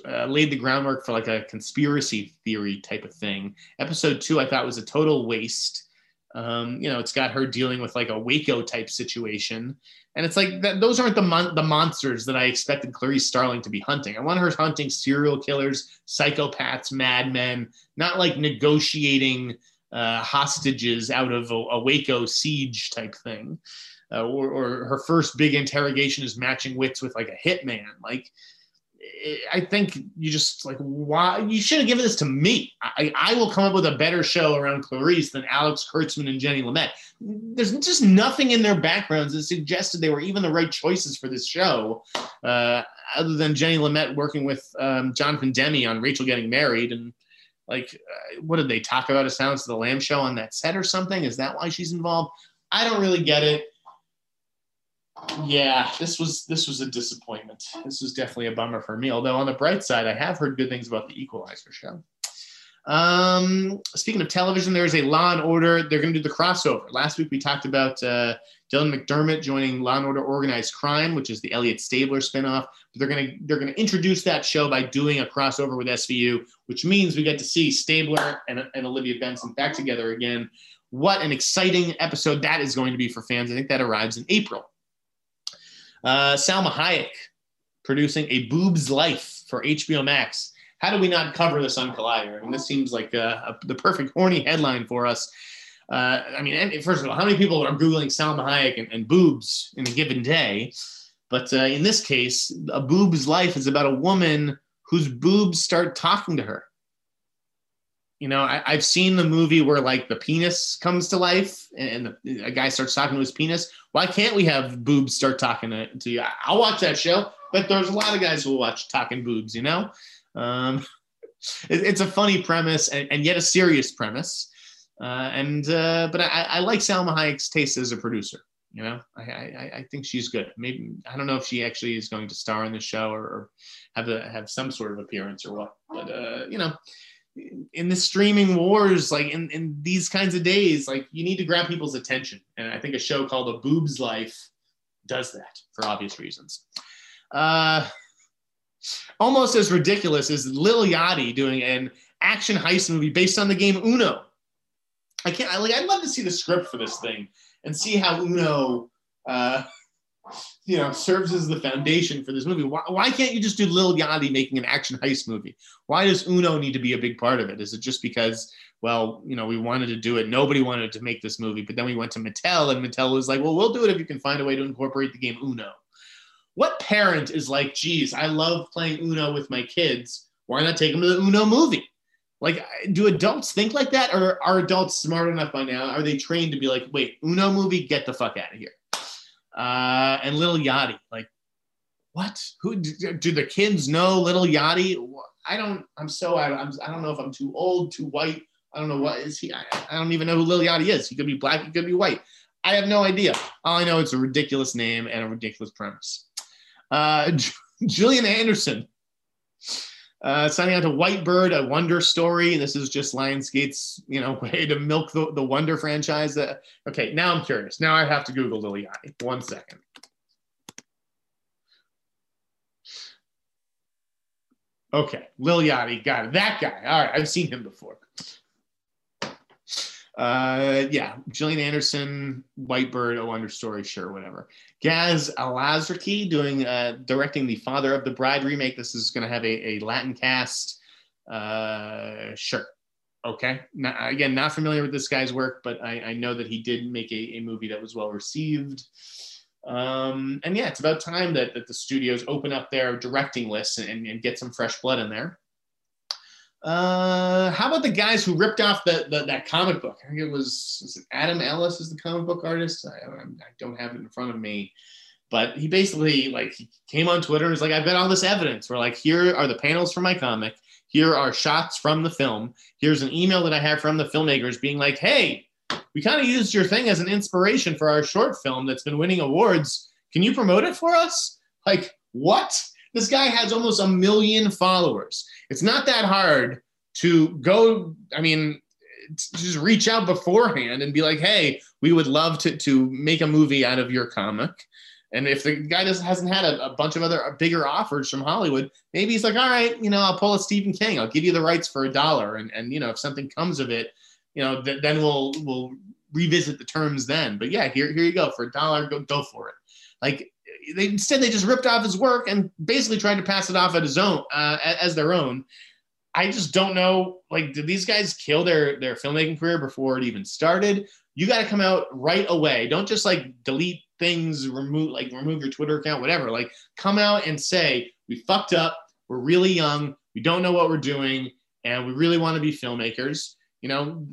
uh, laid the groundwork for like a conspiracy theory type of thing. Episode two, I thought was a total waste. Um, you know, it's got her dealing with like a Waco type situation. And it's like that, those aren't the mon- the monsters that I expected Clarice Starling to be hunting. I want her hunting serial killers, psychopaths, madmen, not like negotiating uh, hostages out of a, a, Waco siege type thing. Uh, or, or her first big interrogation is matching wits with like a hitman. Like I think you just like why you should have given this to me. I, I will come up with a better show around Clarice than Alex Kurtzman and Jenny Lumet. There's just nothing in their backgrounds that suggested they were even the right choices for this show, uh, other than Jenny Lumet working with um, Jonathan Demme on Rachel Getting Married and like uh, what did they talk about a Silence of the Lamb show on that set or something? Is that why she's involved? I don't really get it yeah, this was this was a disappointment. This was definitely a bummer for me. Although on the bright side, I have heard good things about the Equalizer show. Um, speaking of television, there's a Law and Order. They're going to do the crossover. Last week we talked about uh, Dylan McDermott joining Law and Order Organized Crime, which is the Elliot Stabler spinoff. But they're going to they're going to introduce that show by doing a crossover with SVU, which means we get to see Stabler and, and Olivia Benson back together again. What an exciting episode that is going to be for fans! I think that arrives in April. Uh, Salma Hayek producing A Boob's Life for HBO Max. How do we not cover this on Collider? I mean, this seems like a, a, the perfect horny headline for us. Uh, I mean, first of all, how many people are Googling Salma Hayek and, and boobs in a given day? But uh, in this case, A Boob's Life is about a woman whose boobs start talking to her you know, I, have seen the movie where like the penis comes to life and the, a guy starts talking to his penis. Why can't we have boobs start talking to, to you? I'll watch that show, but there's a lot of guys who will watch talking boobs, you know? Um, it, it's a funny premise and, and, yet a serious premise. Uh, and, uh, but I, I, like Salma Hayek's taste as a producer. You know, I, I, I think she's good. Maybe I don't know if she actually is going to star in the show or, or have a, have some sort of appearance or what. But uh, you know, in the streaming wars, like in, in these kinds of days, like you need to grab people's attention. And I think a show called A Boob's Life does that for obvious reasons. Uh, almost as ridiculous as Lil Yachty doing an action heist movie based on the game Uno. I can't, I like, I'd love to see the script for this thing and see how Uno, uh, you know, serves as the foundation for this movie. Why, why can't you just do Lil Yachty making an action heist movie? Why does Uno need to be a big part of it? Is it just because, well, you know, we wanted to do it, nobody wanted to make this movie, but then we went to Mattel and Mattel was like, well, we'll do it if you can find a way to incorporate the game Uno. What parent is like, geez, I love playing Uno with my kids. Why not take them to the Uno movie? Like, do adults think like that, or are adults smart enough by now? Are they trained to be like, wait, Uno movie, get the fuck out of here? Uh, and Little Yachty, like, what? Who do the kids know Little Yachty? I don't. I'm so. I, I'm. I don't know if I'm too old, too white. I don't know what is he. I, I don't even know who Lil Yachty is. He could be black. He could be white. I have no idea. All I know it's a ridiculous name and a ridiculous premise. Uh, Gillian Anderson uh, signing on to Whitebird, a Wonder story. This is just Lionsgate's, you know, way to milk the, the Wonder franchise. That okay. Now I'm curious. Now I have to Google Lil Yachty. One second. Okay, Lil Yachty, got it. That guy. All right, I've seen him before. Uh, yeah, Gillian Anderson, Whitebird, A Wonder Story, sure, whatever. Gaz Alazraki doing uh, directing the Father of the Bride remake. This is going to have a, a Latin cast. Uh, sure, okay. Not, again, not familiar with this guy's work, but I, I know that he did make a, a movie that was well received. Um, and yeah, it's about time that, that the studios open up their directing lists and, and get some fresh blood in there. Uh, how about the guys who ripped off the, the that comic book? I think it was, it Adam Ellis is the comic book artist. I, I, don't have it in front of me, but he basically like came on Twitter and was like, "I've got all this evidence. We're like, here are the panels for my comic. Here are shots from the film. Here's an email that I have from the filmmakers being like, hey, we kind of used your thing as an inspiration for our short film that's been winning awards. Can you promote it for us? Like, what? This guy has almost a million followers. It's not that hard to go, I mean, just reach out beforehand and be like, hey, we would love to, to make a movie out of your comic. And if the guy doesn't hasn't had a, a, bunch of other bigger offers from Hollywood, maybe he's like, all right, you know, I'll pull a Stephen King. I'll give you the rights for a dollar. And, and you know, if something comes of it, you know, th- then we'll we'll revisit the terms then. But yeah, here here you go for a dollar, go go for it. Like they instead they just ripped off his work and basically tried to pass it off as his own uh, as their own. I just don't know. Like, did these guys kill their their filmmaking career before it even started? You got to come out right away. Don't just like delete things, remove like remove your Twitter account, whatever. Like, come out and say we fucked up. We're really young. We don't know what we're doing, and we really want to be filmmakers you know,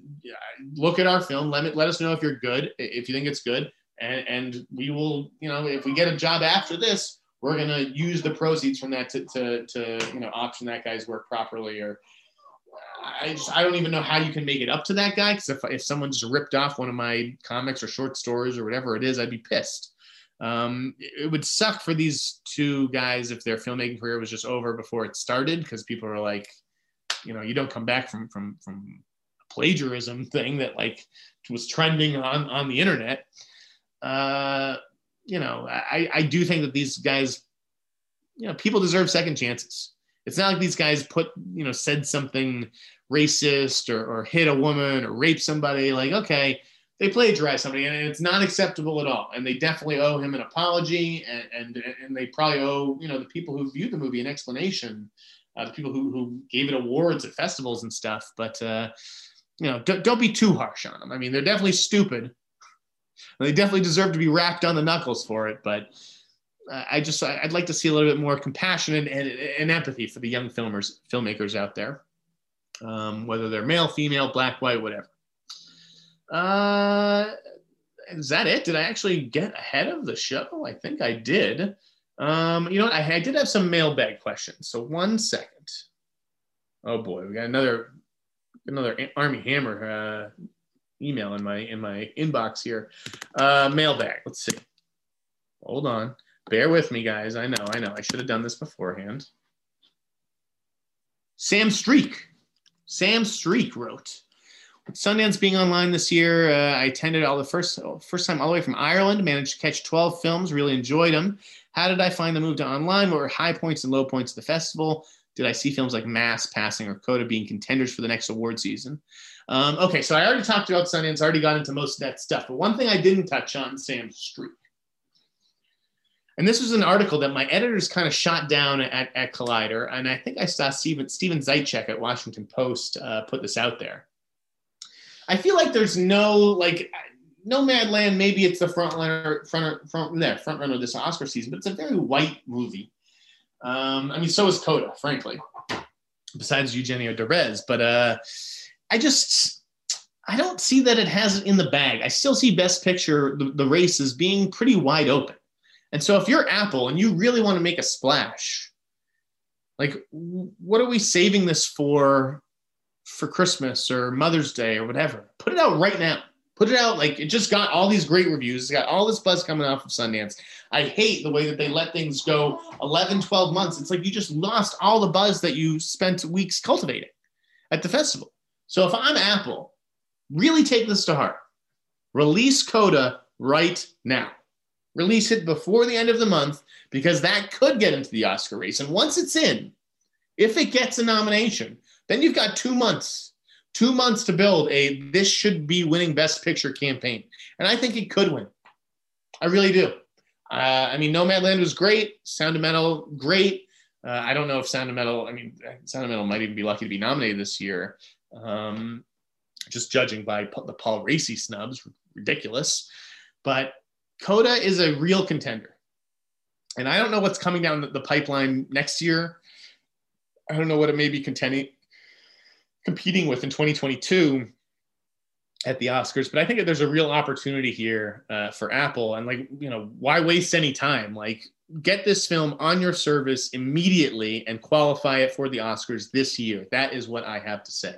look at our film. Let me, let us know if you're good, if you think it's good, and and we will, you know, if we get a job after this, we're gonna use the proceeds from that to to, to you know option that guy's work properly or. I just I don't even know how you can make it up to that guy because if, if someone just ripped off one of my comics or short stories or whatever it is, I'd be pissed. Um, it would suck for these two guys if their filmmaking career was just over before it started because people are like, you know, you don't come back from from from plagiarism thing that like was trending on on the internet. Uh, you know, I I do think that these guys, you know, people deserve second chances. It's not like these guys put you know said something racist or, or hit a woman or rape somebody. Like okay, they plagiarized somebody and it's not acceptable at all. And they definitely owe him an apology and and, and they probably owe you know the people who viewed the movie an explanation. Uh, the people who, who gave it awards at festivals and stuff. But uh, you know, don't, don't be too harsh on them. I mean, they're definitely stupid. They definitely deserve to be wrapped on the knuckles for it. But I just, I'd like to see a little bit more compassion and, and, and empathy for the young filmers, filmmakers out there, um, whether they're male, female, black, white, whatever. Uh, is that it? Did I actually get ahead of the show? I think I did. Um, you know? I, I did have some mailbag questions. So one second. Oh boy, we got another another Armie Hammer uh, email in my in my inbox here. Uh, mailbag. Let's see. Hold on. Bear with me, guys. I know. I know. I should have done this beforehand. Sam Streak. Sam Streak wrote. With Sundance being online this year, uh, I attended all the first first time all the way from Ireland. Managed to catch 12 films. Really enjoyed them. How did I find the move to online? What were high points and low points of the festival? Did I see films like Mass, Passing, or Coda being contenders for the next award season? Um, okay, so I already talked about Sundance, already got into most of that stuff. But one thing I didn't touch on, Sam Streak. And this was an article that my editors kind of shot down at, at Collider. And I think I saw Steven, Steven Zeitchik at Washington Post uh, put this out there. I feel like there's no, like, no Nomadland, maybe it's the front runner, front, front, there, front runner this Oscar season, but it's a very white movie. Um, I mean, so is Coda, frankly. besides Eugenio Derbez. But uh, I just I don't see that it has it in the bag. I still see Best Picture the, the race as being pretty wide open. And so if you're Apple and you really want to make a splash, like what are we saving this for for Christmas or Mother's Day or whatever? Put it out right now. Put it out like it just got all these great reviews. It's got all this buzz coming off of Sundance. I hate the way that they let things go 11, 12 months. It's like you just lost all the buzz that you spent weeks cultivating at the festival. So if I'm Apple, really take this to heart. Release Coda right now. Release it before the end of the month because that could get into the Oscar race. And once it's in, if it gets a nomination, then you've got two months, two months to build a this should be winning Best Picture campaign. And I think it could win. I really do. Uh, I mean, Nomadland was great. Sound of Metal, great. Uh, I don't know if Sound of Metal, I mean, Sound of Metal might even be lucky to be nominated this year. Um, just judging by the Paul Raci snubs, ridiculous. But Coda is a real contender. And I don't know what's coming down the pipeline next year. I don't know what it may be contending, competing with in 2022 at the Oscars, but I think there's a real opportunity here uh, for Apple. And like, you know, why waste any time? Like, get this film on your service immediately and qualify it for the Oscars this year. That is what I have to say.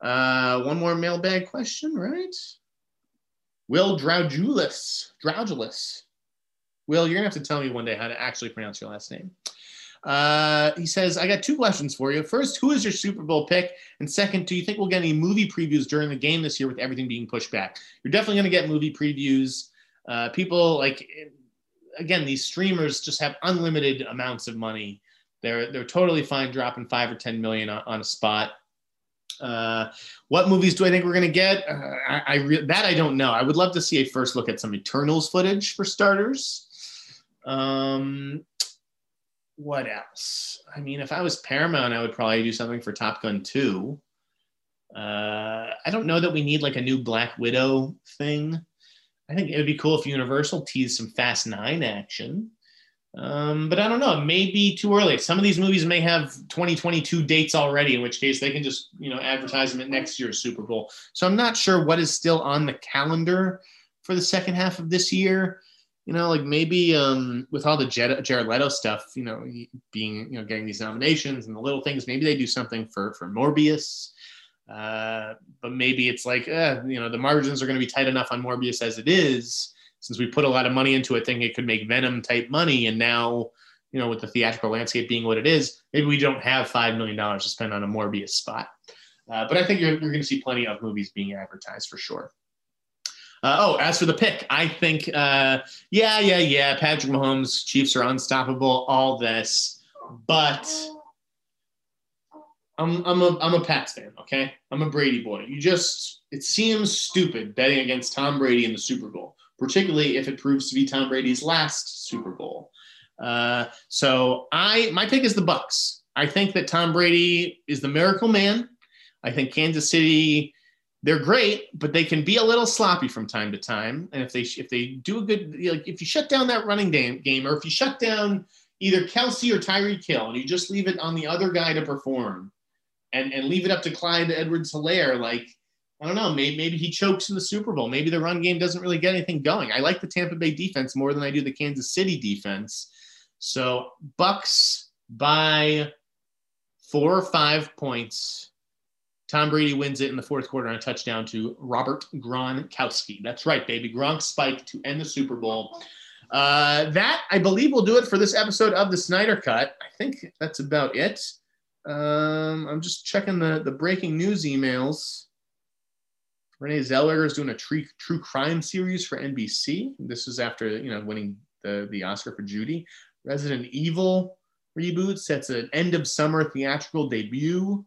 Uh, one more mailbag question, right? Will Draugulus, Draugulus. Will, you're gonna have to tell me one day how to actually pronounce your last name. Uh, he says, I got two questions for you. First, who is your Super Bowl pick? And second, do you think we'll get any movie previews during the game this year with everything being pushed back? You're definitely going to get movie previews. Uh, people like, again, these streamers just have unlimited amounts of money. They're, they're totally fine dropping five or 10 million on, on a spot. Uh, what movies do I think we're going to get? Uh, I, I re- that I don't know. I would love to see a first look at some Eternals footage for starters. Um, what else? I mean, if I was Paramount, I would probably do something for Top Gun 2. Uh, I don't know that we need like a new Black Widow thing. I think it would be cool if Universal teased some Fast Nine action. Um, but I don't know. It may be too early. Some of these movies may have 2022 dates already, in which case they can just you know advertise them at next year's Super Bowl. So I'm not sure what is still on the calendar for the second half of this year. You know, like maybe um, with all the Jared Leto stuff, you know, being you know getting these nominations and the little things, maybe they do something for for Morbius. Uh, but maybe it's like, eh, you know, the margins are going to be tight enough on Morbius as it is since we put a lot of money into it, thinking it could make Venom type money, and now you know with the theatrical landscape being what it is, maybe we don't have five million dollars to spend on a Morbius spot. Uh, but I think you're, you're going to see plenty of movies being advertised for sure. Uh, oh, as for the pick, I think, uh, yeah, yeah, yeah. Patrick Mahomes, Chiefs are unstoppable. All this, but I'm I'm a I'm a Pats fan. Okay, I'm a Brady boy. You just it seems stupid betting against Tom Brady in the Super Bowl particularly if it proves to be Tom Brady's last Super Bowl. Uh, so I my pick is the Bucks. I think that Tom Brady is the miracle man. I think Kansas City they're great, but they can be a little sloppy from time to time. And if they if they do a good like if you shut down that running game, game or if you shut down either Kelce or Tyreek Hill, and you just leave it on the other guy to perform and, and leave it up to Clyde Edwards Helaire, like I don't know. Maybe, maybe he chokes in the Super Bowl. Maybe the run game doesn't really get anything going. I like the Tampa Bay defense more than I do the Kansas City defense. So Bucks by four or five points. Tom Brady wins it in the fourth quarter on a touchdown to Robert Gronkowski. That's right, baby. Gronk spike to end the Super Bowl. Uh, that I believe will do it for this episode of the Sneider Cut. I think that's about it. Um, I'm just checking the the breaking news emails. Renee Zellweger is doing a true, true crime series for NBC. This is after you know winning the, the Oscar for Judy. Resident Evil reboot sets an end of summer theatrical debut.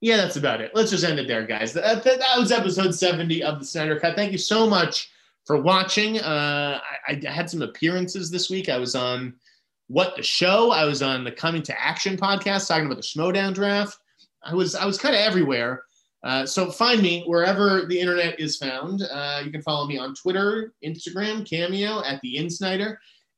Yeah, that's about it. Let's just end it there, guys. That, that, that was episode 70 of the Sneider Cut. Thank you so much for watching. Uh, I, I had some appearances this week. I was on What the Show. I was on the Coming to Action podcast talking about the Schmoedown draft. I was I was kind of everywhere. Uh, so find me wherever the internet is found. Uh, you can follow me on Twitter, Instagram, Cameo at the InSneider,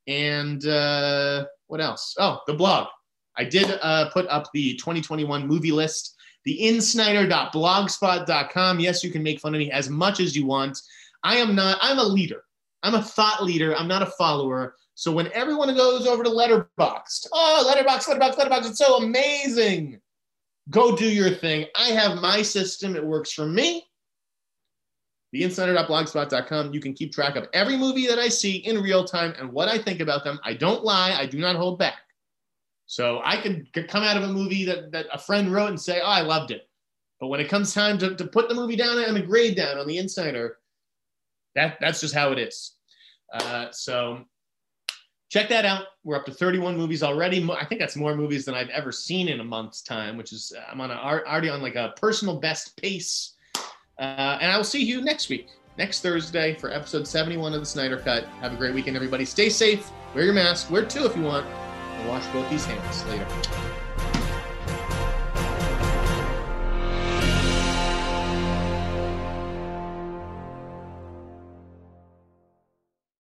and uh, what else? Oh, the blog, I did uh, put up the 2021 movie list, the insneider.blogspot.com. Yes, you can make fun of me as much as you want. I am not, I'm a leader. I'm a thought leader. I'm not a follower. So when everyone goes over to Letterboxd, oh, Letterboxd, Letterboxd, Letterboxd, it's so amazing. Go do your thing. I have my system. It works for me. TheInSneider.blogspot.com. You can keep track of every movie that I see in real time and what I think about them. I don't lie. I do not hold back. So I could, come out of a movie that, that a friend wrote and say, oh, I loved it. But when it comes time to, to put the movie down and the grade down on the InSneider, that, that's just how it is. Uh, so check that out. We're up to 31 movies already. I think that's more movies than I've ever seen in a month's time, which is I'm on a, already on like a personal best pace. Uh, and I will see you next week, next Thursday for episode 71 of the Sneider Cut. Have a great weekend, everybody. Stay safe. Wear your mask. Wear two if you want. And wash both these hands later.